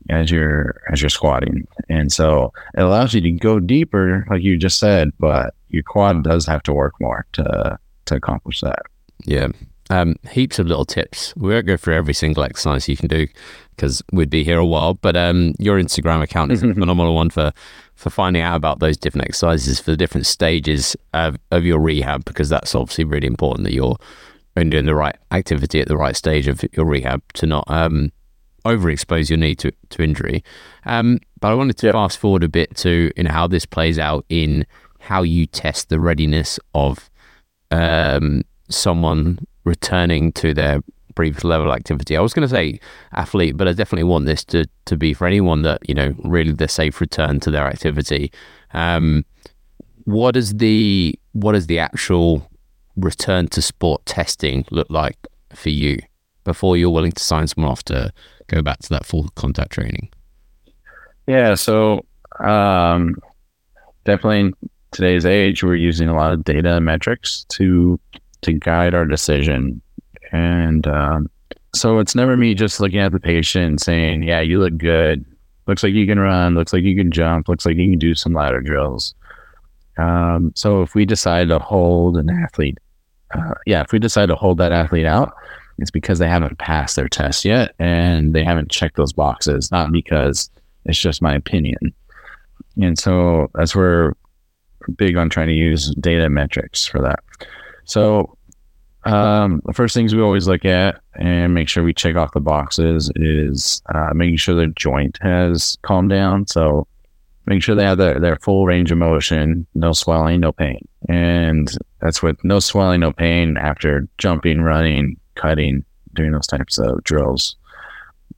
as you're as you're squatting, and so it allows you to go deeper, like you just said. But your quad does have to work more to to accomplish that. Yeah. Um, heaps of little tips. We won't go through every single exercise you can do because we'd be here a while. But um, your Instagram account is a phenomenal one for for finding out about those different exercises for the different stages of, of your rehab because that's obviously really important that you're doing the right activity at the right stage of your rehab to not um, overexpose your knee to, to injury. Um, but I wanted to fast forward a bit to you know how this plays out in how you test the readiness of um, someone returning to their previous level activity. I was going to say athlete, but I definitely want this to, to be for anyone that, you know, really the safe return to their activity. Um, what is the what is the actual return to sport testing look like for you before you're willing to sign someone off to go back to that full contact training? Yeah, so um, definitely in today's age, we're using a lot of data and metrics to to guide our decision And um, so it's never me just looking at the patient and saying, yeah, you look good. Looks like you can run. Looks like you can jump. Looks like you can do some ladder drills. Um, so if we decide to hold an athlete, uh, yeah, if we decide to hold that athlete out, it's because they haven't passed their test yet and they haven't checked those boxes, not because it's just my opinion. And so that's where we're big on trying to use data metrics for that. So um, the first things we always look at and make sure we check off the boxes is uh, making sure the joint has calmed down. So making sure they have their, their full range of motion, no swelling, no pain. And that's with no swelling, no pain after jumping, running, cutting, doing those types of drills.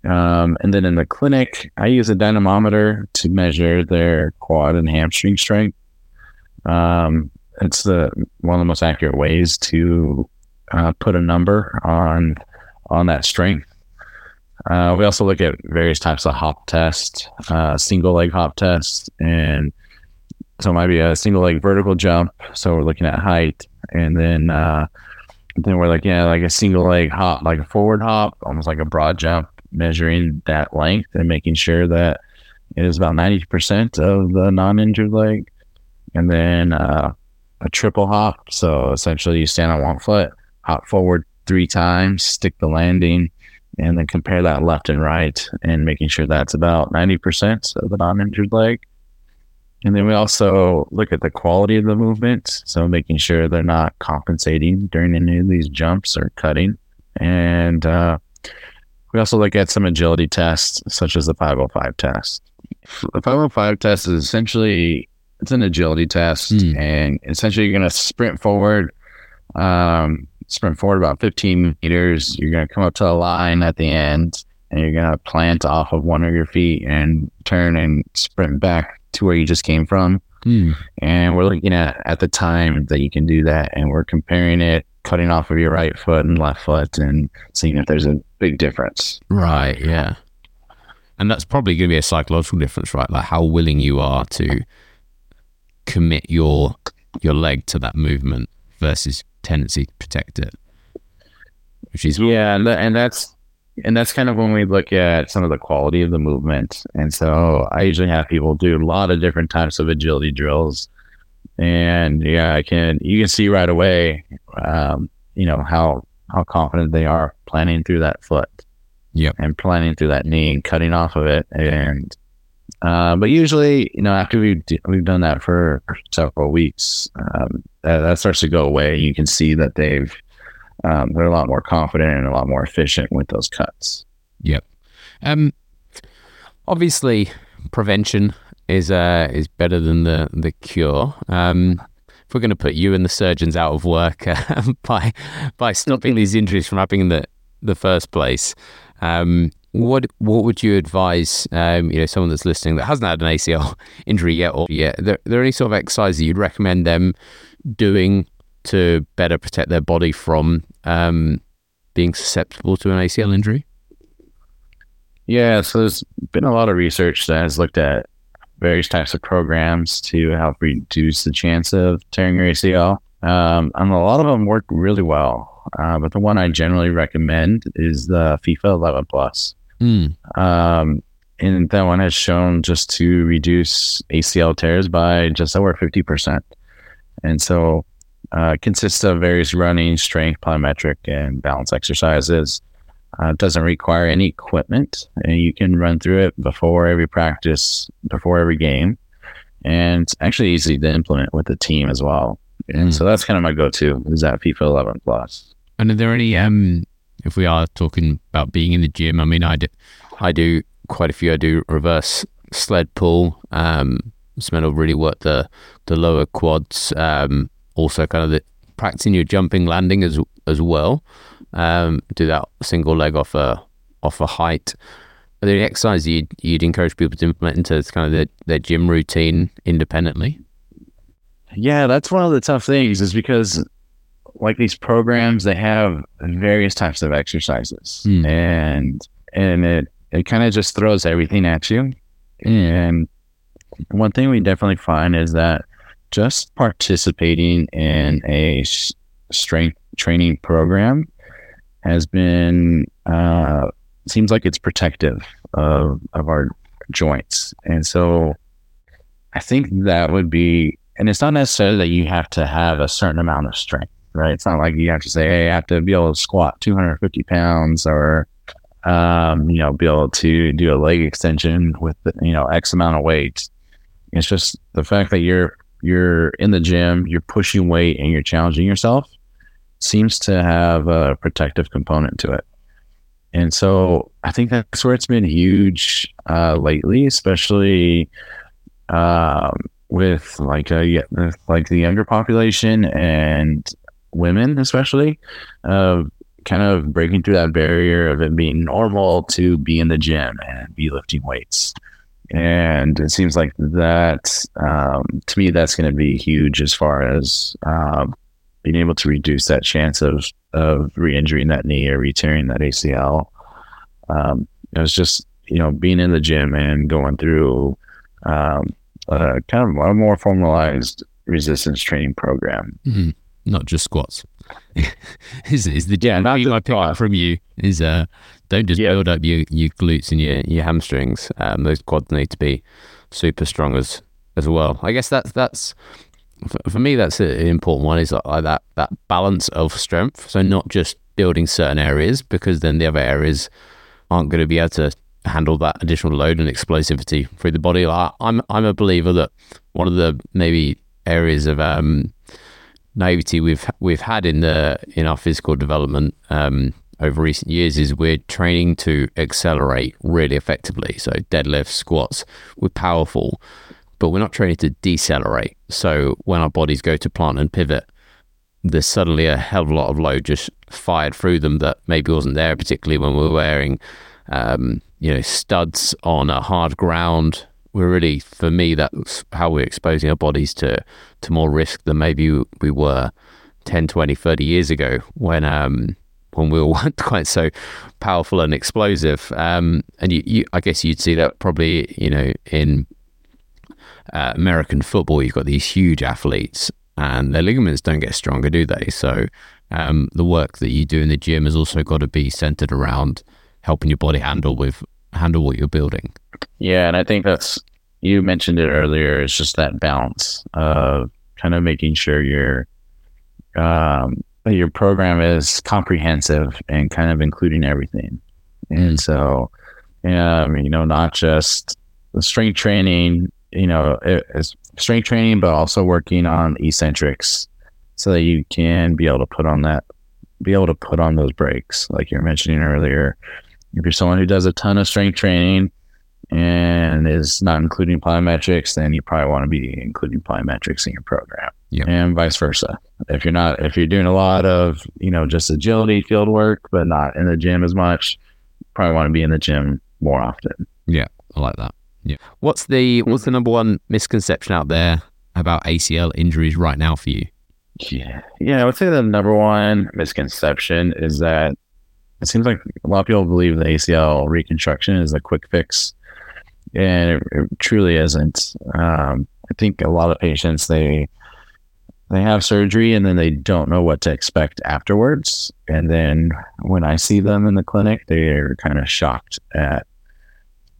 Um, and then in the clinic, I use a dynamometer to measure their quad and hamstring strength. Um, it's the one of the most accurate ways to uh, put a number on on that strength. Uh, we also look at various types of hop tests, uh, single leg hop tests, and so it might be a single leg vertical jump. So we're looking at height, and then uh, then we're like, yeah, like a single leg hop, like a forward hop, almost like a broad jump, measuring that length and making sure that it is about 90% of the non injured leg. And then uh, a triple hop. So essentially, you stand on one foot, hop forward three times, stick the landing, and then compare that left and right and making sure that's about 90% of the non injured leg. And then we also look at the quality of the movement. So making sure they're not compensating during any of these jumps or cutting. And uh, we also look at some agility tests, such as the 505 test. The 505 test is essentially it's an agility test, mm. and essentially you're going to sprint forward, um, sprint forward about 15 meters. You're going to come up to a line at the end, and you're going to plant off of one of your feet and turn and sprint back to where you just came from. Mm. And we're looking at at the time that you can do that, and we're comparing it, cutting off of your right foot and left foot, and seeing if there's a big difference. Right. Yeah. And that's probably going to be a psychological difference, right? Like how willing you are to commit your your leg to that movement versus tendency to protect it. Which is yeah, and, and that's and that's kind of when we look at some of the quality of the movement. And so I usually have people do a lot of different types of agility drills. And yeah, I can you can see right away, um, you know how how confident they are planning through that foot, yeah, and planning through that knee and cutting off of it. And uh, but usually, you know, after we've we've done that for several weeks, um, that, that starts to go away. You can see that they've um, they're a lot more confident and a lot more efficient with those cuts. Yep. Um, obviously, prevention is uh, is better than the the cure. Um, if we're going to put you and the surgeons out of work uh, by by stopping these injuries from happening in the the first place, um, what what would you advise? Um, you know, someone that's listening that hasn't had an ACL injury yet, or yet, there, there any sort of exercises you'd recommend them doing to better protect their body from um, being susceptible to an ACL injury? Yeah, so there's been a lot of research that has looked at various types of programs to help reduce the chance of tearing your ACL. Um, and a lot of them work really well. Uh, but the one I generally recommend is the FIFA 11 Plus. Mm. Um, and that one has shown just to reduce ACL tears by just over 50%. And so uh, consists of various running, strength, plyometric, and balance exercises. Uh, doesn't require any equipment, and you can run through it before every practice, before every game, and it's actually easy to implement with the team as well. And mm. so that's kind of my go-to is that FIFA 11 plus. And are there any, um, if we are talking about being in the gym, I mean, I do, I do quite a few. I do reverse sled pull. Um, some will really work the the lower quads. Um, also kind of the practicing your jumping landing as as well. Um, do that single leg off a off a height. Are there any exercises you'd, you'd encourage people to implement into kind of their, their gym routine independently? Yeah, that's one of the tough things is because like these programs, they have various types of exercises mm. and, and it, it kind of just throws everything at you. And one thing we definitely find is that just participating in a strength training program has been uh, seems like it's protective of of our joints, and so I think that would be. And it's not necessarily that you have to have a certain amount of strength, right? It's not like you have to say, "Hey, I have to be able to squat 250 pounds," or um, you know, be able to do a leg extension with you know X amount of weight. It's just the fact that you're you're in the gym, you're pushing weight, and you're challenging yourself seems to have a protective component to it. And so I think that's where it's been huge uh, lately, especially um, with like a like the younger population and women, especially, uh, kind of breaking through that barrier of it being normal to be in the gym and be lifting weights. And it seems like that um, to me that's going to be huge as far as um, being able to reduce that chance of of re-injuring that knee or re-tearing that ACL. Um, it was just you know being in the gym and going through um, a kind of a more formalized resistance training program. Mm-hmm. Not just squats. Is is the yeah? Not I pick from you is uh don't just yeah. build up your, your glutes and your your hamstrings. Um, those quads need to be super strong as as well. I guess that's that's for me, that's an important one. Is like that that balance of strength. So not just building certain areas because then the other areas aren't going to be able to handle that additional load and explosivity through the body. Like, I'm I'm a believer that one of the maybe areas of um, naivety we've we've had in the in our physical development um, over recent years is we're training to accelerate really effectively. So deadlifts, squats, we're powerful, but we're not training to decelerate. So when our bodies go to plant and pivot, there's suddenly a hell of a lot of load just fired through them that maybe wasn't there, particularly when we're wearing, um, you know, studs on a hard ground. We're really, for me, that's how we're exposing our bodies to to more risk than maybe we were 10, 20, 30 years ago when um, when we weren't quite so powerful and explosive. Um, and you, you, I guess you'd see that probably, you know, in uh, American football, you've got these huge athletes and their ligaments don't get stronger, do they? So um, the work that you do in the gym has also got to be centered around helping your body handle with handle what you're building. Yeah, and I think that's you mentioned it earlier. It's just that balance of kind of making sure your um, your program is comprehensive and kind of including everything. And so, yeah, you know, not just the strength training you know, strength training, but also working on eccentrics so that you can be able to put on that, be able to put on those brakes, like you were mentioning earlier. If you're someone who does a ton of strength training and is not including plyometrics, then you probably want to be including plyometrics in your program. Yep. And vice versa. If you're not, if you're doing a lot of, you know, just agility field work, but not in the gym as much, probably want to be in the gym more often. Yeah, I like that. Yeah. What's the what's the number one misconception out there about ACL injuries right now for you? Yeah, yeah, I would say the number one misconception is that it seems like a lot of people believe the ACL reconstruction is a quick fix, and it, it truly isn't. Um, I think a lot of patients they they have surgery and then they don't know what to expect afterwards, and then when I see them in the clinic, they're kind of shocked at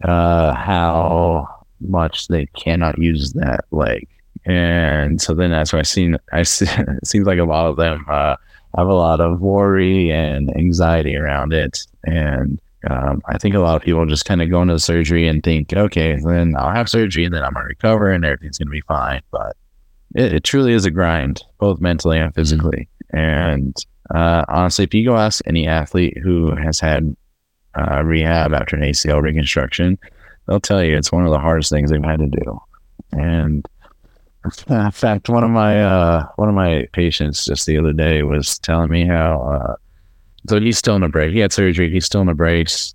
uh, how much they cannot use that leg. And so then that's why I've seen I see it seems like a lot of them uh, have a lot of worry and anxiety around it. And um, I think a lot of people just kind of go into surgery and think, okay, then I'll have surgery and then I'm gonna recover and everything's gonna be fine. But it, it truly is a grind, both mentally and physically. And uh, honestly, if you go ask any athlete who has had uh, rehab after an ACL reconstruction, they'll tell you it's one of the hardest things they've had to do. And in fact, one of my uh, one of my patients just the other day was telling me how uh, so he's still in a brace. He had surgery. He's still in a brace,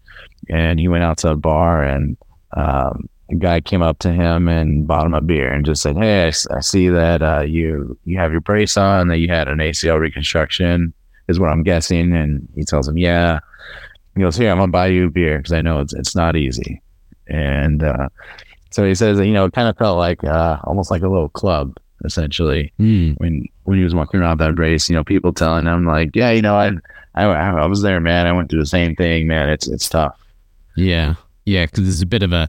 and he went out to a bar, and um, a guy came up to him and bought him a beer and just said, "Hey, I, I see that uh, you you have your brace on. That you had an ACL reconstruction, is what I'm guessing." And he tells him, "Yeah." He goes, "Here, I'm gonna buy you a beer because I know it's it's not easy." And uh, so he says, you know, it kind of felt like uh, almost like a little club. essentially Mm. when when he was walking around that race. You know, people telling him like, yeah, you know, I I, I was there, man. I went through the same thing, man. It's it's tough. Yeah, yeah, because there's a bit of a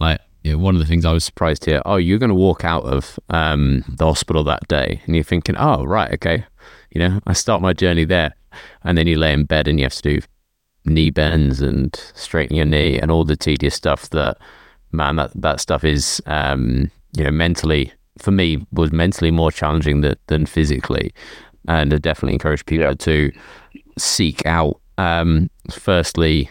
like you know, one of the things I was surprised here. Oh, you're going to walk out of um, the hospital that day, and you're thinking, oh, right, okay, you know, I start my journey there, and then you lay in bed and you have to do knee bends and straighten your knee and all the tedious stuff that man that that stuff is um, you know mentally for me was mentally more challenging than, than physically and I definitely encourage people to seek out um, firstly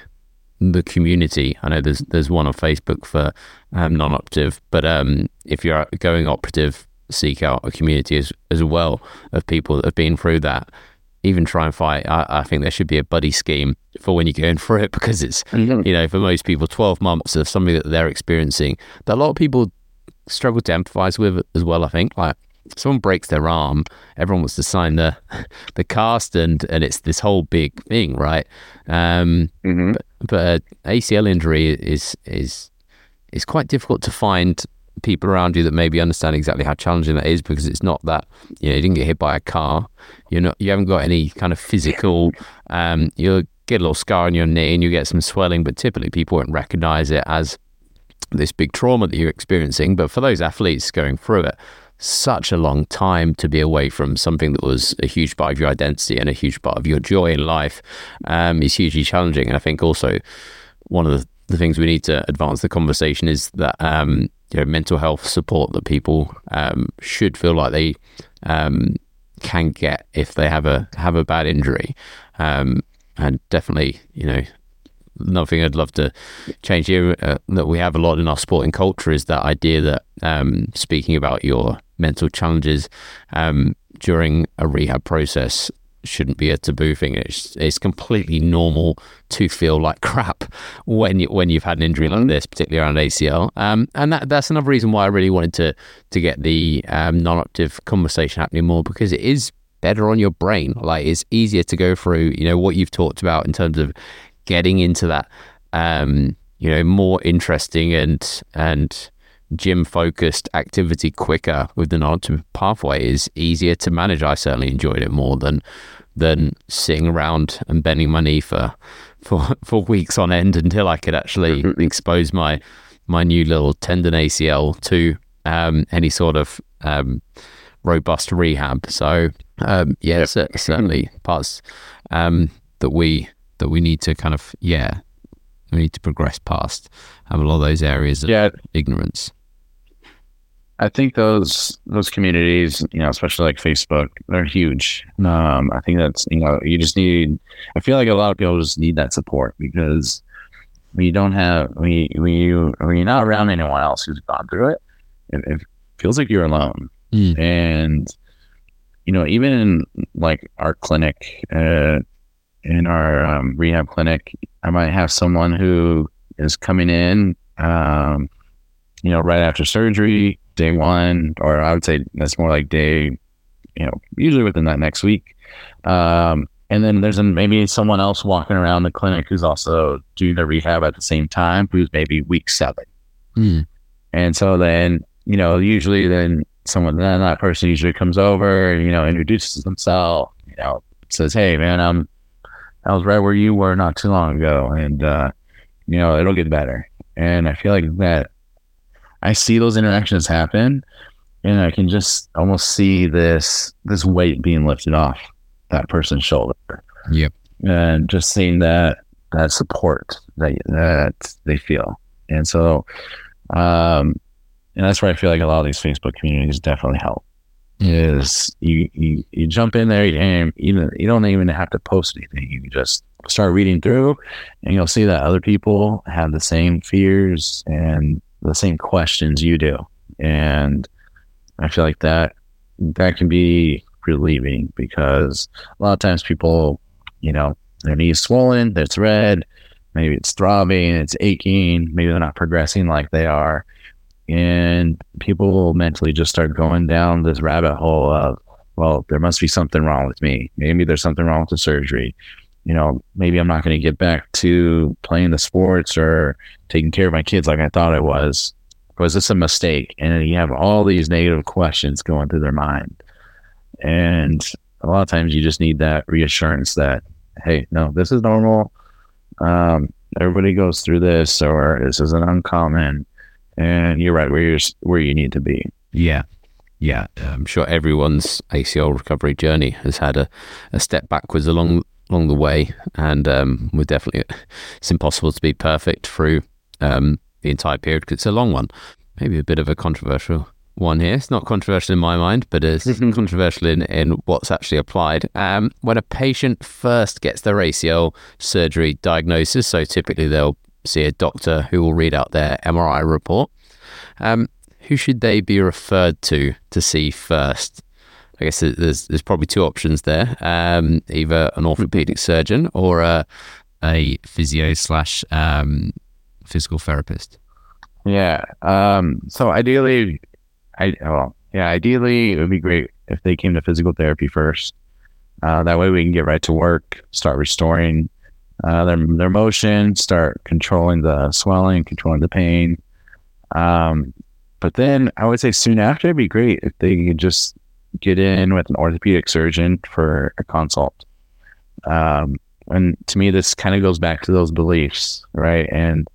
the community. I know there's there's one on Facebook for um, non-operative, but um, if you're going operative, seek out a community as as well of people that have been through that. Even try and fight. I, I think there should be a buddy scheme for when you're going through it because it's you know for most people 12 months of something that they're experiencing that a lot of people struggle to empathize with as well. I think like someone breaks their arm, everyone wants to sign the the cast, and and it's this whole big thing, right? Um, Mm-hmm. but uh, ACL injury is is is quite difficult to find people around you that maybe understand exactly how challenging that is because it's not that you know you didn't get hit by a car, you're not you haven't got any kind of physical. Um, you'll get a little scar on your knee and you get some swelling, but typically people won't recognize it as this big trauma that you're experiencing. But for those athletes going through it, such a long time to be away from something that was a huge part of your identity and a huge part of your joy in life um, is hugely challenging. And I think also one of the, the things we need to advance the conversation is that um, you know mental health support that people um, should feel like they um, can get if they have a have a bad injury. Um, and definitely, you know, another thing I'd love to change here uh, that we have a lot in our sporting culture is that idea that um, speaking about your mental challenges um, during a rehab process shouldn't be a taboo thing. It's it's completely normal to feel like crap when you when you've had an injury like this, particularly around ACL. Um, and that that's another reason why I really wanted to to get the um, non-optive conversation happening more because it is better on your brain. Like it's easier to go through, you know, what you've talked about in terms of getting into that, um, you know, more interesting and and gym focused activity quicker with the non-operative pathway is easier to manage. I certainly enjoyed it more than than sitting around and bending my knee for for for weeks on end until I could actually expose my my new little tendon ACL to um, any sort of um, robust rehab. So um, yeah, cer- certainly parts um, that we that we need to kind of yeah we need to progress past um, a lot of those areas of Yeah, ignorance. I think those those communities, you know, especially like Facebook, they're huge. Um, I think that's you know, you just need. I feel like a lot of people just need that support because you don't have when you when you're not around anyone else who's gone through it, it, it feels like you're alone. Mm. And you know, even in like our clinic, uh, in our um, rehab clinic, I might have someone who is coming in, um, you know, right after surgery, day one, or I would say that's more like day, you know, usually within that next week. Um, and then there's an, maybe someone else walking around the clinic who's also doing the rehab at the same time, who's maybe week seven. Mm. And so then, you know, usually then someone, then that person usually comes over, you know, introduces themselves, you know, says, Hey man, I'm, I was right where you were not too long ago. And, uh, you know, it'll get better. And I feel like that I see those interactions happen and I can just almost see this, this weight being lifted off that person's shoulder. Yep. And just seeing that, that support that, that they feel. And so, um, and that's where I feel like a lot of these Facebook communities definitely help. Is you, you you jump in there and even you don't even have to post anything. You can just start reading through, and you'll see that other people have the same fears and the same questions you do. And I feel like that that can be relieving because a lot of times people, you know, their knees swollen, it's red, maybe it's throbbing, it's aching, maybe they're not progressing like they are. And people will mentally just start going down this rabbit hole of, well, there must be something wrong with me. Maybe there's something wrong with the surgery. You know, maybe I'm not going to get back to playing the sports or taking care of my kids like I thought I was. Was this a mistake? And you have all these negative questions going through their mind. And a lot of times you just need that reassurance that, hey, no, this is normal. Um, everybody goes through this, or this isn't uncommon. And you're right where you're where you need to be. Yeah. Yeah, I'm sure everyone's ACL recovery journey has had a, a step backwards along along the way, and um, we're definitely it's impossible to be perfect through um, the entire period because it's a long one. Maybe a bit of a controversial one here. It's not controversial in my mind, but it's controversial in, in what's actually applied. Um, when a patient first gets their ACL surgery diagnosis, so typically they'll see a doctor who will read out their MRI report. Um, who should they be referred to to see first? I guess there's there's probably two options there. Um, either an orthopedic surgeon or a, a physio slash um, physical therapist. Yeah. Um, so ideally, I well, yeah, ideally it would be great if they came to physical therapy first. Uh, that way we can get right to work, start restoring uh, their their motion, start controlling the swelling, controlling the pain. Um, but then I would say soon after it'd be great if they could just get in with an orthopedic surgeon for a consult. Um, and to me, this kind of goes back to those beliefs, right? And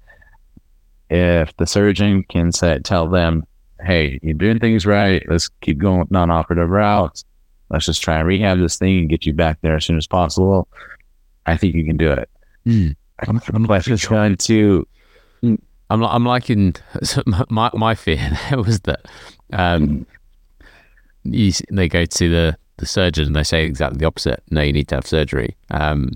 if the surgeon can say, tell them, hey, you're doing things right, let's keep going with non operative routes, let's just try and rehab this thing and get you back there as soon as possible, I think you can do it. Mm. I'm, I'm just trying to. I'm, I'm liking my, my fear was that um, you, they go to the, the surgeon and they say exactly the opposite. No, you need to have surgery. Um,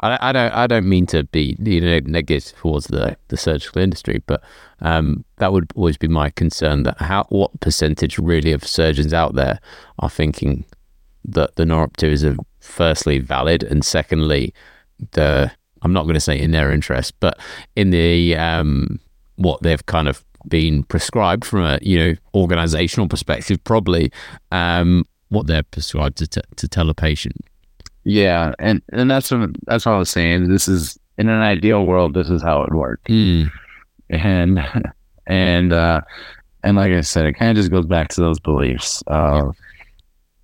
I, I, don't I don't mean to be you know, negative towards the, the surgical industry, but um, that would always be my concern. That how what percentage really of surgeons out there are thinking that the non-operative is a, firstly valid and secondly the I'm not going to say in their interest, but in the um, what they've kind of been prescribed from a you know organizational perspective, probably um, what they're prescribed to, t- to tell a patient. Yeah, and and that's what that's what I was saying. This is in an ideal world, this is how it would work. Mm. And and uh, and like I said, it kind of just goes back to those beliefs of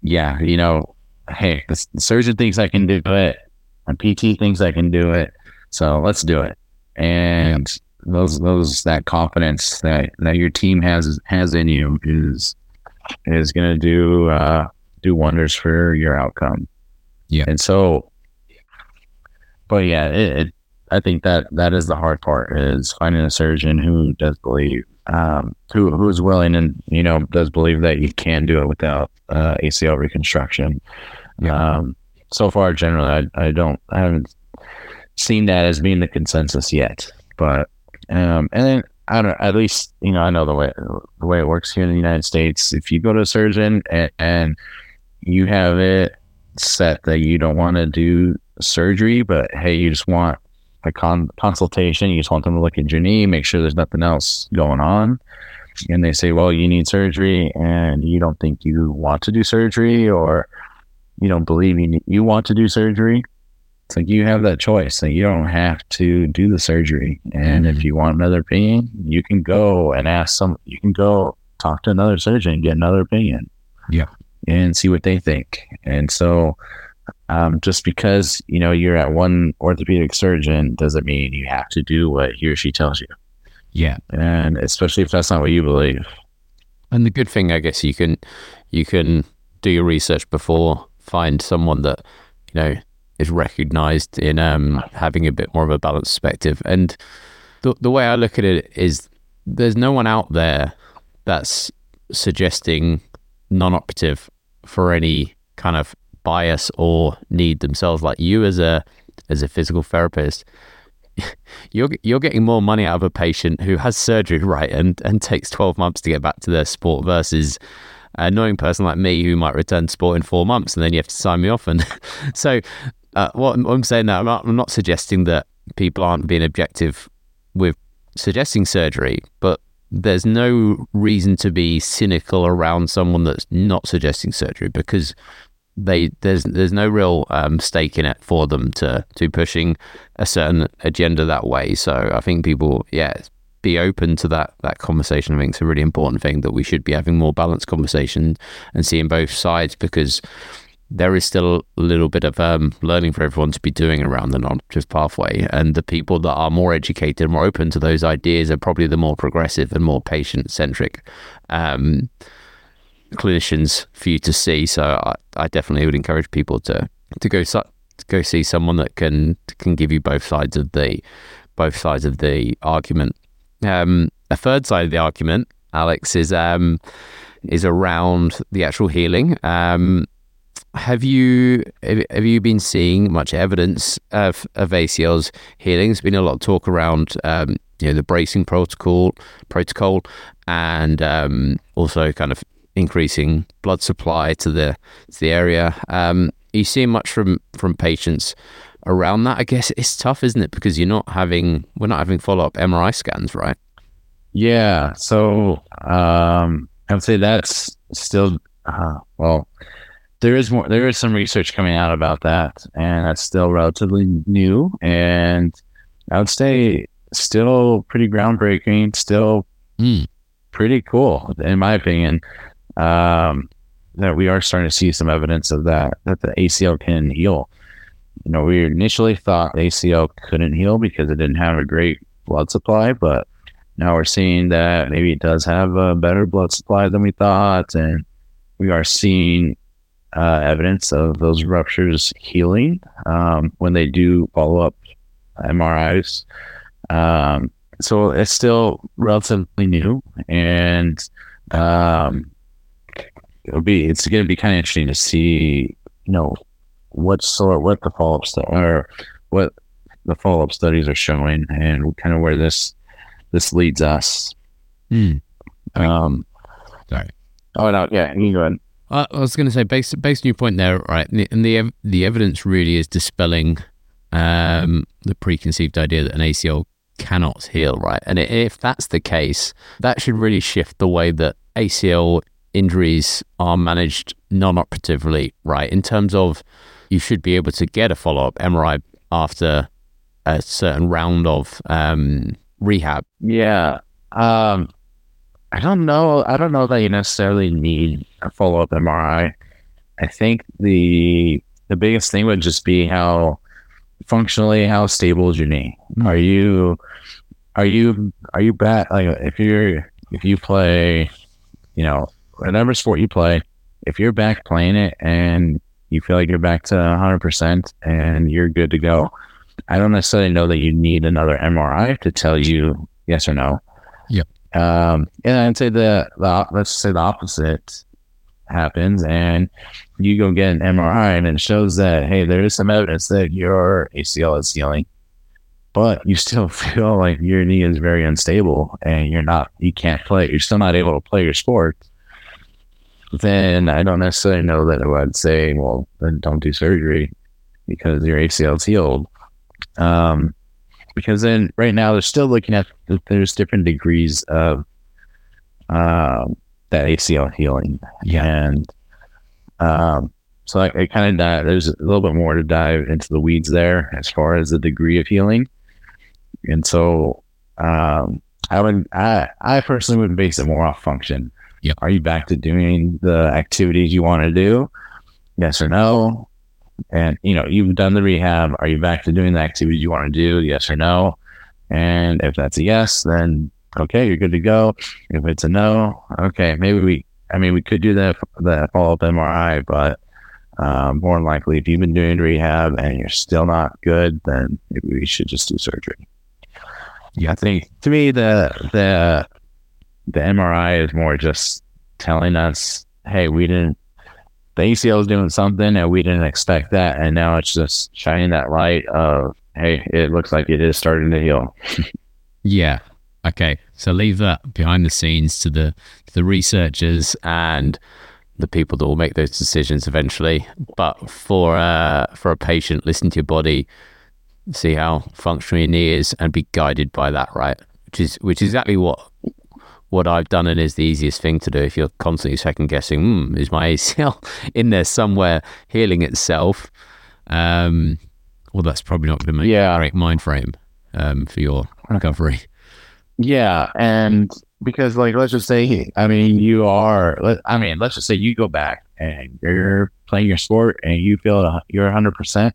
yeah, you know, hey, the, the surgeon thinks I can do it, my PT thinks I can do it, so let's do it. And those those that confidence that that your team has has in you is is going to do uh, do wonders for your outcome. Yeah. And so, but yeah, it, it, I think that that is the hard part is finding a surgeon who does believe, um, who who is willing and you know does believe that you can do it without uh, ACL reconstruction. Yeah. Um, so far, generally, I, I don't, I haven't seen that as being the consensus yet. But um, and then I don't, know, at least you know, I know the way the way it works here in the United States. If you go to a surgeon and, and you have it set that you don't want to do surgery, but hey, you just want a con- consultation. You just want them to look at your knee, make sure there's nothing else going on. And they say, well, you need surgery and you don't think you want to do surgery or you don't believe you, you want to do surgery. It's like you have that choice that you don't have to do the surgery. And mm-hmm. if you want another opinion, you can go and ask some, you can go talk to another surgeon and get another opinion. Yeah and see what they think. And so, um, just because you know you're at one orthopedic surgeon doesn't mean you have to do what he or she tells you. Yeah, and especially if that's not what you believe. And the good thing, I guess, you can you can do your research before find someone that you know is recognized in um, having a bit more of a balanced perspective. And the the way I look at it is, there's no one out there that's suggesting non-operative for any kind of bias or need themselves like you as a as a physical therapist you're you're getting more money out of a patient who has surgery right and and takes 12 months to get back to their sport versus an annoying person like me who might return to sport in 4 months and then you have to sign me off and so uh, what I'm saying now I'm not, I'm not suggesting that people aren't being objective with suggesting surgery but there's no reason to be cynical around someone that's not suggesting surgery because they there's there's no real um, stake in it for them to to pushing a certain agenda that way. So I think people, yeah, be open to that that conversation. I think it's a really important thing that we should be having more balanced conversation and seeing both sides because there is still a little bit of um, learning for everyone to be doing around the non-operative pathway. And the people that are more educated, and more open to those ideas, are probably the more progressive and more patient-centric um, clinicians for you to see. So I, I, definitely would encourage people to to go to go see someone that can can give you both sides of the both sides of the argument. Um, a third side of the argument, Alex, is um, is around the actual healing. Have you have you been seeing much evidence of, of ACLs healing? There's been a lot of talk around um, you know the bracing protocol protocol and um, also kind of increasing blood supply to the to the area. Um, are you seeing much from from patients around that? I guess it's tough, isn't it? Because you're not having we're not having follow up MRI scans, right? Yeah. So um, I would say that's still uh, well there is more there is some research coming out about that and that's still relatively new and i would say still pretty groundbreaking still mm. pretty cool in my opinion um, that we are starting to see some evidence of that that the acl can heal you know we initially thought acl couldn't heal because it didn't have a great blood supply but now we're seeing that maybe it does have a better blood supply than we thought and we are seeing uh, evidence of those ruptures healing um, when they do follow up MRIs. Um, so it's still relatively new, and um, it'll be it's going to be kind of interesting to see, you know, what sort what the follow up stu- or what the follow up studies are showing, and kind of where this this leads us. Mm. Um, sorry. Oh no, yeah, you go ahead. I was going to say, based based on your point there, right? And the the evidence really is dispelling um, the preconceived idea that an ACL cannot heal, right? And if that's the case, that should really shift the way that ACL injuries are managed non-operatively, right? In terms of you should be able to get a follow-up MRI after a certain round of um, rehab. Yeah. Um, I don't know. I don't know that you necessarily need a follow up MRI. I think the the biggest thing would just be how functionally how stable is your knee. Are you are you are you back like if you're if you play, you know, whatever sport you play, if you're back playing it and you feel like you're back to 100% and you're good to go, I don't necessarily know that you need another MRI to tell you yes or no. Yep. Um, and I'd say the, the let's say the opposite happens, and you go get an MRI, and it shows that hey, there is some evidence that your ACL is healing, but you still feel like your knee is very unstable, and you're not, you can't play, you're still not able to play your sport. Then I don't necessarily know that I would say, well, then don't do surgery because your ACL is healed. Um, because then right now they're still looking at there's different degrees of um, that ACL healing. Yeah. And um, so I, I kind of dive, there's a little bit more to dive into the weeds there as far as the degree of healing. And so um, I would I I personally would base it more off function. Yep. Are you back to doing the activities you want to do? Yes or no? And you know, you've done the rehab. Are you back to doing the activities you want to do? Yes or no? And if that's a yes, then okay, you're good to go. If it's a no, okay, maybe we. I mean, we could do that the follow up MRI, but um, more than likely, if you've been doing rehab and you're still not good, then maybe we should just do surgery. Yeah, I think to me the the the MRI is more just telling us, hey, we didn't the ACL is doing something and we didn't expect that. And now it's just shining that light of, hey, it looks like it is starting to heal. yeah. Okay. So leave that behind the scenes to the to the researchers and the people that will make those decisions eventually. But for uh, for a patient, listen to your body, see how functional your knee is, and be guided by that. Right, which is which is exactly what what I've done and is the easiest thing to do if you're constantly second guessing, hmm, is my ACL in there somewhere healing itself? Um, well, that's probably not going to make yeah. a great mind frame um, for your recovery. Yeah, and because like let's just say, I mean, you are. let- I mean, let's just say you go back and you're playing your sport and you feel you're 100, percent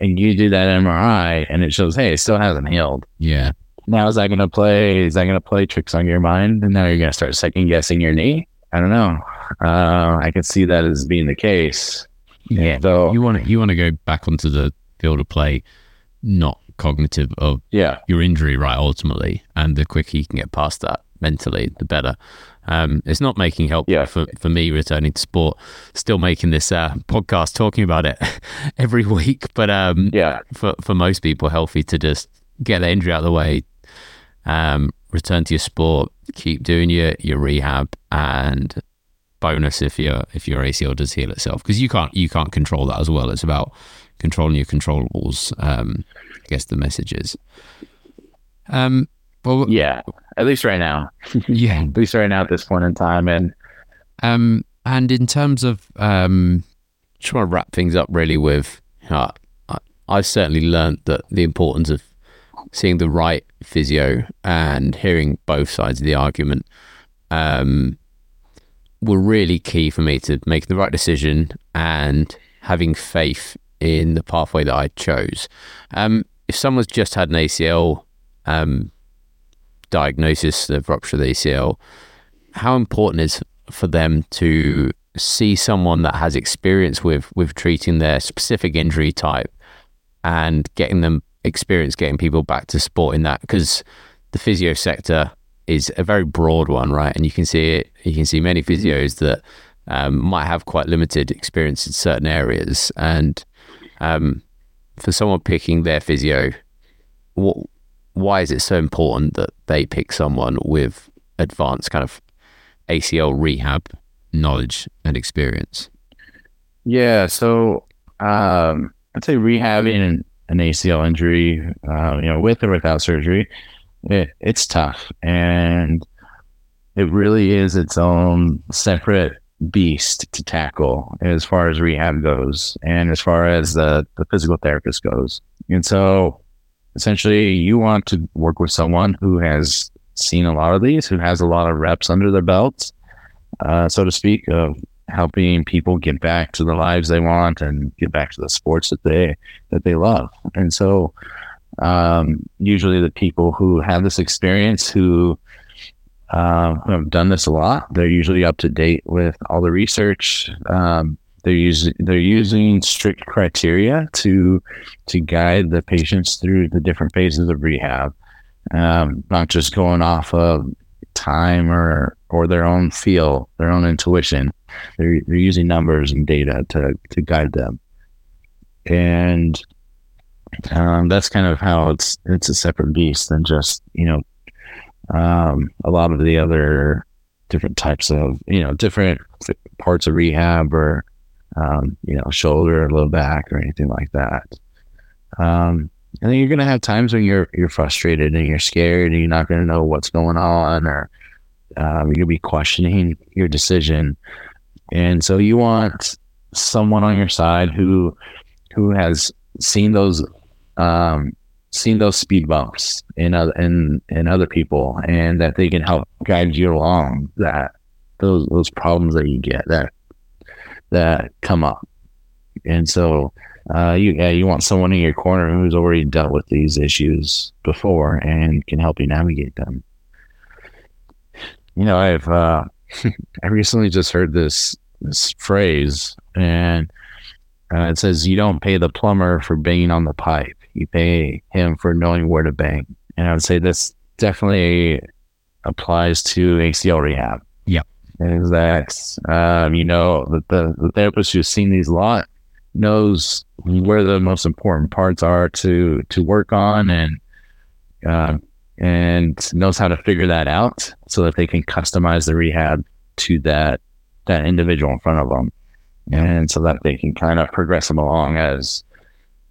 and you do that MRI and it shows, hey, it still hasn't healed. Yeah. Now is that going to play? Is that going to play tricks on your mind? And now you're going to start second guessing your knee. I don't know. Uh, I can see that as being the case. Yeah. So You want to you want to go back onto the field of play, not cognitive of yeah, your injury, right? Ultimately, and the quicker you can get past that mentally, the better. Um, it's not making help Yeah. for, for me returning to sport. Still making this uh, podcast talking about it every week, but um, yeah, for for most people, healthy to just get the injury out of the way, um, return to your sport, keep doing your your rehab, and bonus if your if your ACL does heal itself because you can't you can't control that as well. It's about controlling your controllables. Um, guess the message is. Um. Well, yeah. At least right now. yeah. At least right now at this point in time, and Um, and in terms of, um, just want to wrap things up really with, uh, I, I've certainly learned that the importance of seeing the right physio and hearing both sides of the argument um, were really key for me to make the right decision and having faith in the pathway that I chose. Um, if someone's just had an ACL um, diagnosis of rupture of the ACL, how important is for them to see someone that has experience with with treating their specific injury type and getting them experience getting people back to sport in that? Because the physio sector is a very broad one right? And you can see it you can see many physios that um, might have quite limited experience in certain areas. And um, for someone picking their physio what why is it so important that they pick someone with advanced kind of ACL rehab knowledge and experience. yeah. So um, I'd say rehabbing an, an ACL injury, uh, you know, with or without surgery, it, it's tough, and it really is its own separate beast to tackle as far as rehab goes, and as far as the the physical therapist goes. And so, essentially, you want to work with someone who has seen a lot of these, who has a lot of reps under their belts, uh, so to speak, of helping people get back to the lives they want and get back to the sports that they that they love. And so, um, usually, the people who have this experience, who who have done this a lot, they're usually up to date with all the research. Um, they're using they're using strict criteria to to guide the patients through the different phases of rehab, um, not just going off of time or or their own feel, their own intuition. They're they're using numbers and data to to guide them, and um, that's kind of how it's it's a separate beast than just you know um, a lot of the other different types of you know different parts of rehab or um, you know shoulder or low back or anything like that. Um, and then you're gonna have times when you're you're frustrated and you're scared and you're not gonna know what's going on or um, you're gonna be questioning your decision. And so you want someone on your side who who has seen those um, seen those speed bumps in other in, in other people and that they can help guide you along that those those problems that you get that that come up. And so uh, you yeah, you want someone in your corner who's already dealt with these issues before and can help you navigate them. You know, I've uh, I recently just heard this this phrase, and uh, it says, "You don't pay the plumber for banging on the pipe; you pay him for knowing where to bang." And I would say this definitely applies to ACL rehab. Yep. is that um, you know the, the the therapist who's seen these a lot knows where the most important parts are to to work on and uh, and knows how to figure that out so that they can customize the rehab to that that individual in front of them and so that they can kind of progress them along as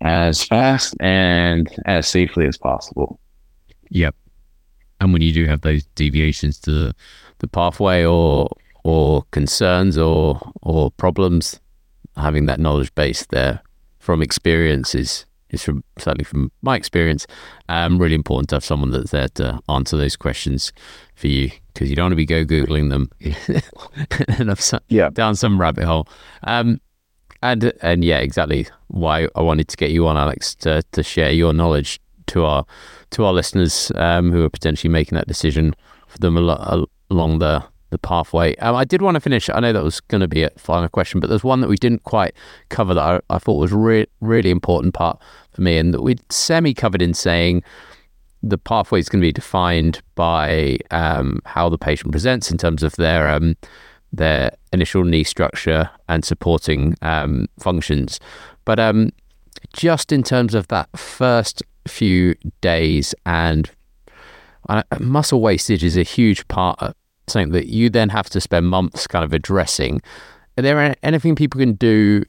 as fast and as safely as possible Yep. And when you do have those deviations to the, the pathway or or concerns or or problems, having that knowledge base there from experience is it's from certainly from my experience, um, really important to have someone that's there to answer those questions for you because you don't want to be go googling them and I've yeah. down some rabbit hole. Um, and and yeah, exactly why I wanted to get you on, Alex, to to share your knowledge to our to our listeners um, who are potentially making that decision for them al- along the the pathway. Um, I did want to finish. I know that was going to be a final question, but there's one that we didn't quite cover that I, I thought was re- really important part for me, and that we semi covered in saying the pathway is going to be defined by um, how the patient presents in terms of their um, their initial knee structure and supporting um, functions, but um, just in terms of that first few days and uh, muscle wastage is a huge part of something that you then have to spend months kind of addressing. Are there anything people can do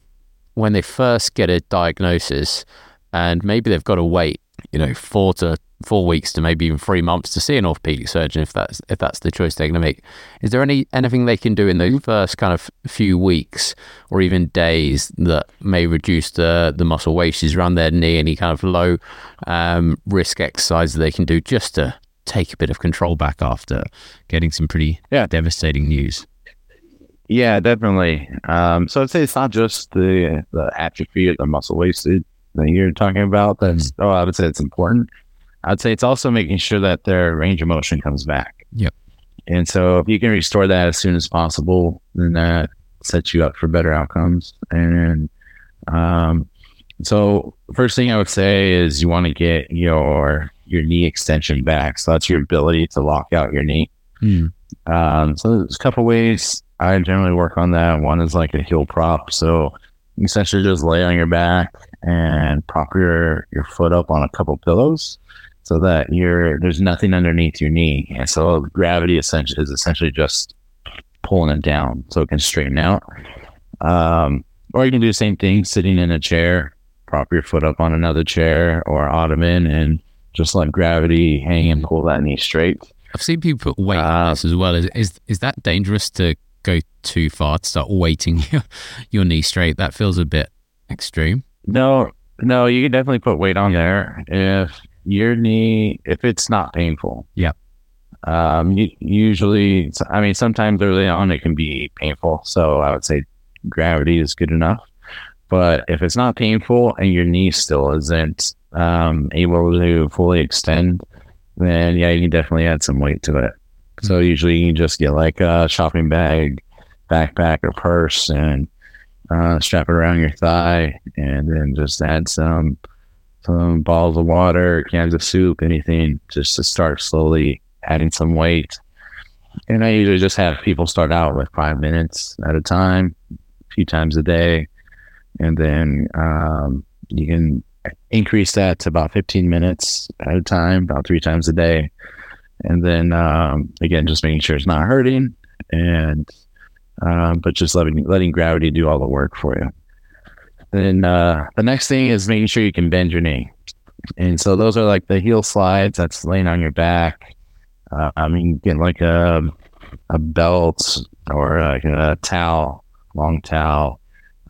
when they first get a diagnosis and maybe they've got to wait, you know, four to four weeks to maybe even three months to see an orthopedic surgeon if that's if that's the choice they're going to make. Is there any anything they can do in those first kind of few weeks or even days that may reduce the the muscle wastage around their knee? Any kind of low um, risk exercise that they can do just to take a bit of control back after getting some pretty yeah. devastating news. Yeah, definitely. Um, so I'd say it's not just the the atrophy the muscle wasted that you're talking about. That's mm. oh, I would say it's important. I'd say it's also making sure that their range of motion comes back. Yep. And so if you can restore that as soon as possible, then that sets you up for better outcomes. And um, so first thing I would say is you want to get your your knee extension back. So that's your ability to lock out your knee. Mm. Um, so there's a couple ways I generally work on that. One is like a heel prop. So essentially just lay on your back and prop your, your foot up on a couple pillows so that you're there's nothing underneath your knee. And so gravity essentially is essentially just pulling it down so it can straighten out. Um, or you can do the same thing sitting in a chair, prop your foot up on another chair or ottoman and just let gravity hang and pull that knee straight. I've seen people put weight uh, on this as well. Is, is is that dangerous to go too far to start weighting your, your knee straight? That feels a bit extreme. No, no, you can definitely put weight on there if your knee, if it's not painful. Yeah. Um, usually, I mean, sometimes early on it can be painful. So I would say gravity is good enough. But if it's not painful and your knee still isn't um, able to fully extend, then yeah, you can definitely add some weight to it. So mm-hmm. usually you can just get like a shopping bag, backpack, or purse, and uh, strap it around your thigh, and then just add some some bottles of water, cans of soup, anything, just to start slowly adding some weight. And I usually just have people start out with five minutes at a time, a few times a day, and then um, you can increase that to about 15 minutes at a time, about three times a day. And then um, again, just making sure it's not hurting, and uh, but just letting letting gravity do all the work for you. Then uh, the next thing is making sure you can bend your knee. And so those are like the heel slides. That's laying on your back. Uh, I mean, get like a a belt or a towel, long towel,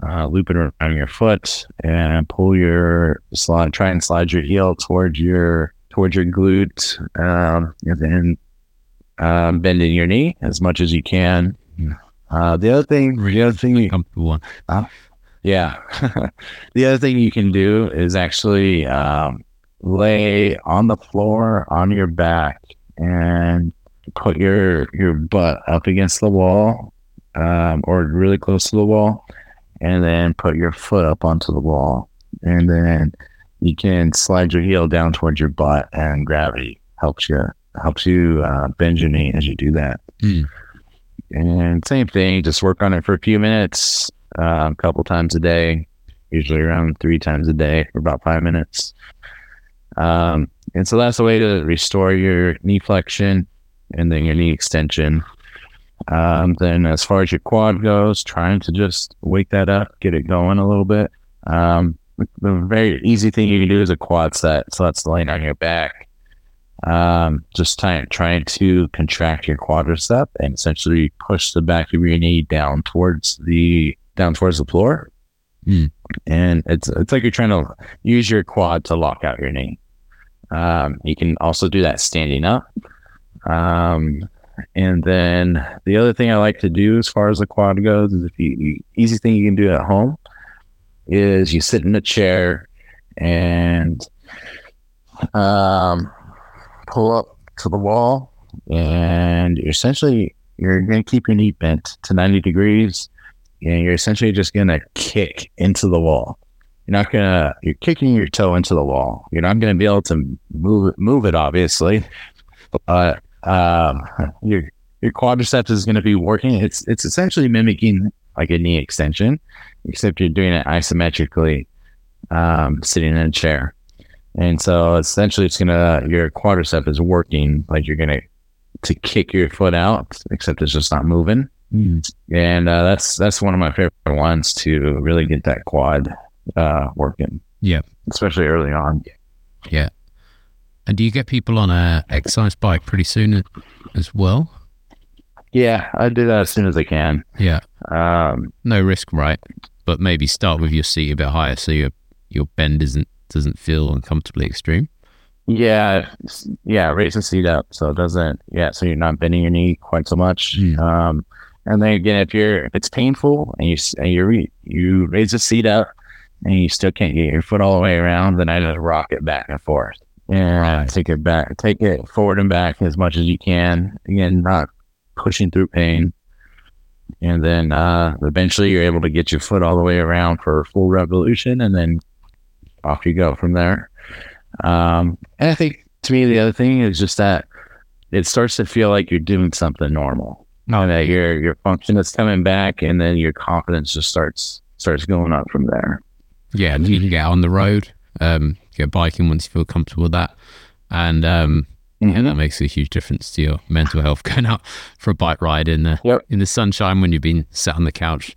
uh, loop it around your foot and pull your slide, try and slide your heel towards your towards your glute, um, and then um, bending your knee as much as you can. Uh, the other thing, the other thing, you, comfortable one. Uh, yeah, the other thing you can do is actually um, lay on the floor on your back and put your your butt up against the wall um, or really close to the wall and then put your foot up onto the wall. And then you can slide your heel down towards your butt, and gravity helps you helps you uh, bend your knee as you do that. Mm. And same thing, just work on it for a few minutes, uh, a couple times a day, usually around three times a day for about five minutes. Um, and so that's a way to restore your knee flexion and then your knee extension. Um, then as far as your quad goes, trying to just wake that up, get it going a little bit. Um, the very easy thing you can do is a quad set. So that's laying on your back. Um, just trying, trying to contract your quadricep and essentially push the back of your knee down towards the, down towards the floor. Mm. and it's it's like you're trying to use your quad to lock out your knee. Um, you can also do that standing up. Um, and then the other thing I like to do as far as the quad goes is if you, you easy thing you can do at home is you sit in a chair and um, pull up to the wall and essentially you're going to keep your knee bent to 90 degrees and you're essentially just going to kick into the wall. You're not going to you're kicking your toe into the wall. You're not going to be able to move it move it obviously but um, your your quadriceps is going to be working. It's it's essentially mimicking like a knee extension except you're doing it isometrically um, sitting in a chair and so essentially it's gonna your quadricep is working like you're gonna to kick your foot out, except it's just not moving. And uh, that's that's one of my favorite ones to really get that quad uh, working. Yeah. Especially early on. Yeah. And do you get people on a exercise bike pretty soon as well? Yeah, I do that as soon as I can. Yeah. Um, No risk, right? But maybe start with your seat a bit higher so your your bend isn't doesn't feel uncomfortably extreme. yeah, yeah, raise the seat up so it doesn't. Yeah, so you're not bending your knee quite so much. Mm. Um, and then again, if you're if it's painful and you and you re, you raise the seat up and you still can't get your foot all the way around, then I just rock it back and forth and Right. take it back, take it forward and back as much as you can. Again, not pushing through pain. And then uh, eventually you're able to get your foot all the way around for a full revolution, and then off you go from there. Um, and I think to me, the other thing is just that it starts to feel like you're doing something normal. Oh, And that your your function is coming back, and then your confidence just starts starts going up from there. Yeah, and you can get on the road, um, get biking once you feel comfortable with that. And um, yeah, that makes a huge difference to your mental health going out for a bike ride in the Yep. in the sunshine when you've been sat on the couch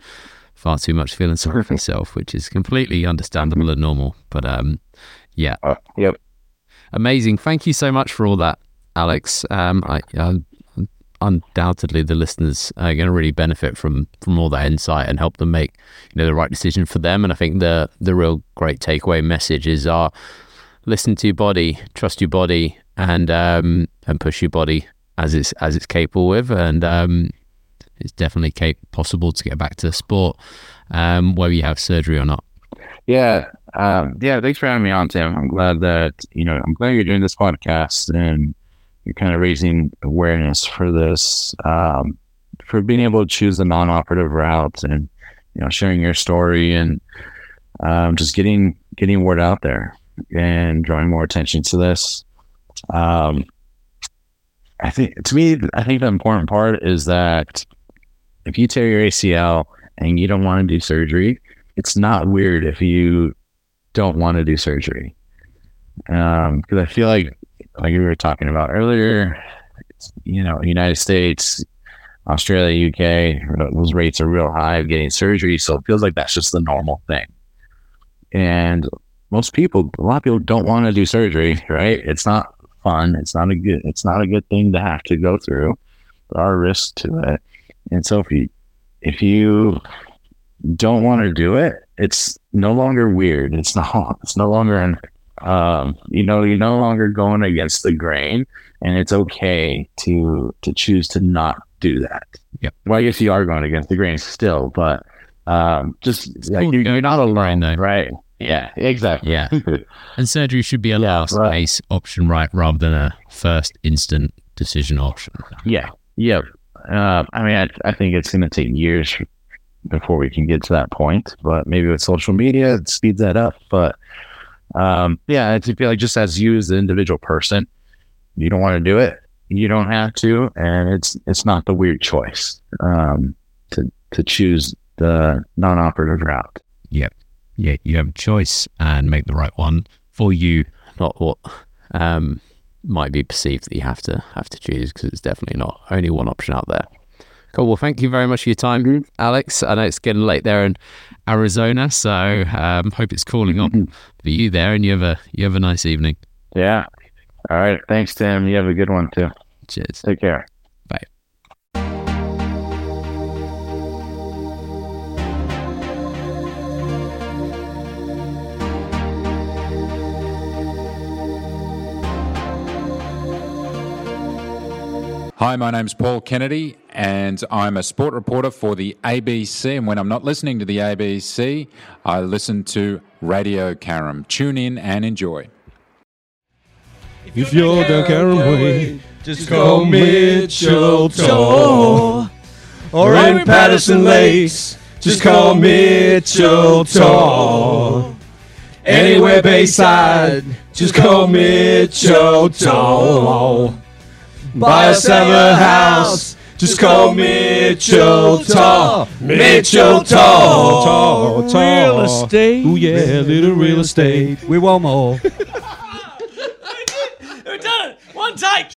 far too much feeling sorry for yourself, which is completely understandable and normal. But um, yeah, Uh, yep. amazing. Thank you so much for all that, Alex. Um, I, I undoubtedly the listeners are going to really benefit from from all that insight and help them make you know the right decision for them. And I think the the real great takeaway message is our listen to your body, trust your body, and um, and push your body as it's as it's capable with, and um, it's definitely possible to get back to the sport, um, whether you have surgery or not. Yeah. Um, yeah. Thanks for having me on, Tim. I'm glad that, you know, I'm glad you're doing this podcast and you're kind of raising awareness for this, um, for being able to choose the non operative route and, you know, sharing your story and um, just getting, getting word out there and drawing more attention to this. Um, I think to me, I think the important part is that if you tear your ACL and you don't want to do surgery, it's not weird if you don't want to do surgery. Um, because I feel like, like we were talking about earlier, you know, United States, Australia, UK, those rates are real high of getting surgery. So it feels like that's just the normal thing. And most people, a lot of people don't want to do surgery, right? It's not fun. It's not a good, it's not a good thing to have to go through. There are risks to it. And so if you, if you don't want to do it, it's no longer weird. It's not. It's no longer an. Um, you know, you're no longer going against the grain, and it's okay to to choose to not do that. Yep. Well, I guess you are going against the grain still, but um, just like cool you're, you're not against the grain, alone, though. right? Yeah, exactly. Yeah. And surgery should be a Yeah, last right. case option, right, rather than a first instant decision option. Yeah. Yep. Uh, I mean, I, I think it's going to take years before we can get to that point, but maybe with social media, it speeds that up. But um, yeah, I feel like just as you as the individual person, you don't want to do it, you don't have to, and it's it's not the weird choice um, to to choose the non-operative route. Yep. Yeah, you have a choice and make the right one for you, not what um, might be perceived that you have to have to choose because it's definitely not only one option out there. Cool. Well, thank you very much for your time, Alex. I know it's getting late there in Arizona, so um, hope it's cooling up for you there, and you have a you have a nice evening. Yeah. All right. Thanks, Tim. You have a good one too. Cheers. Take care. Hi, my name's Paul Kennedy, and I'm a sport reporter for the ABC. And when I'm not listening to the ABC, I listen to Radio Caram. Tune in and enjoy. If you're down Carrum way, just call Mitchell Tor. Or in Patterson Lakes, just call Mitchell Tor. Anywhere Bayside, just call Mitchell Tor. Buy a summer house, just call Mitchell Tor. Mitchell Tor. Real estate. Ooh yeah, little real estate. We want more. We've done it! One take!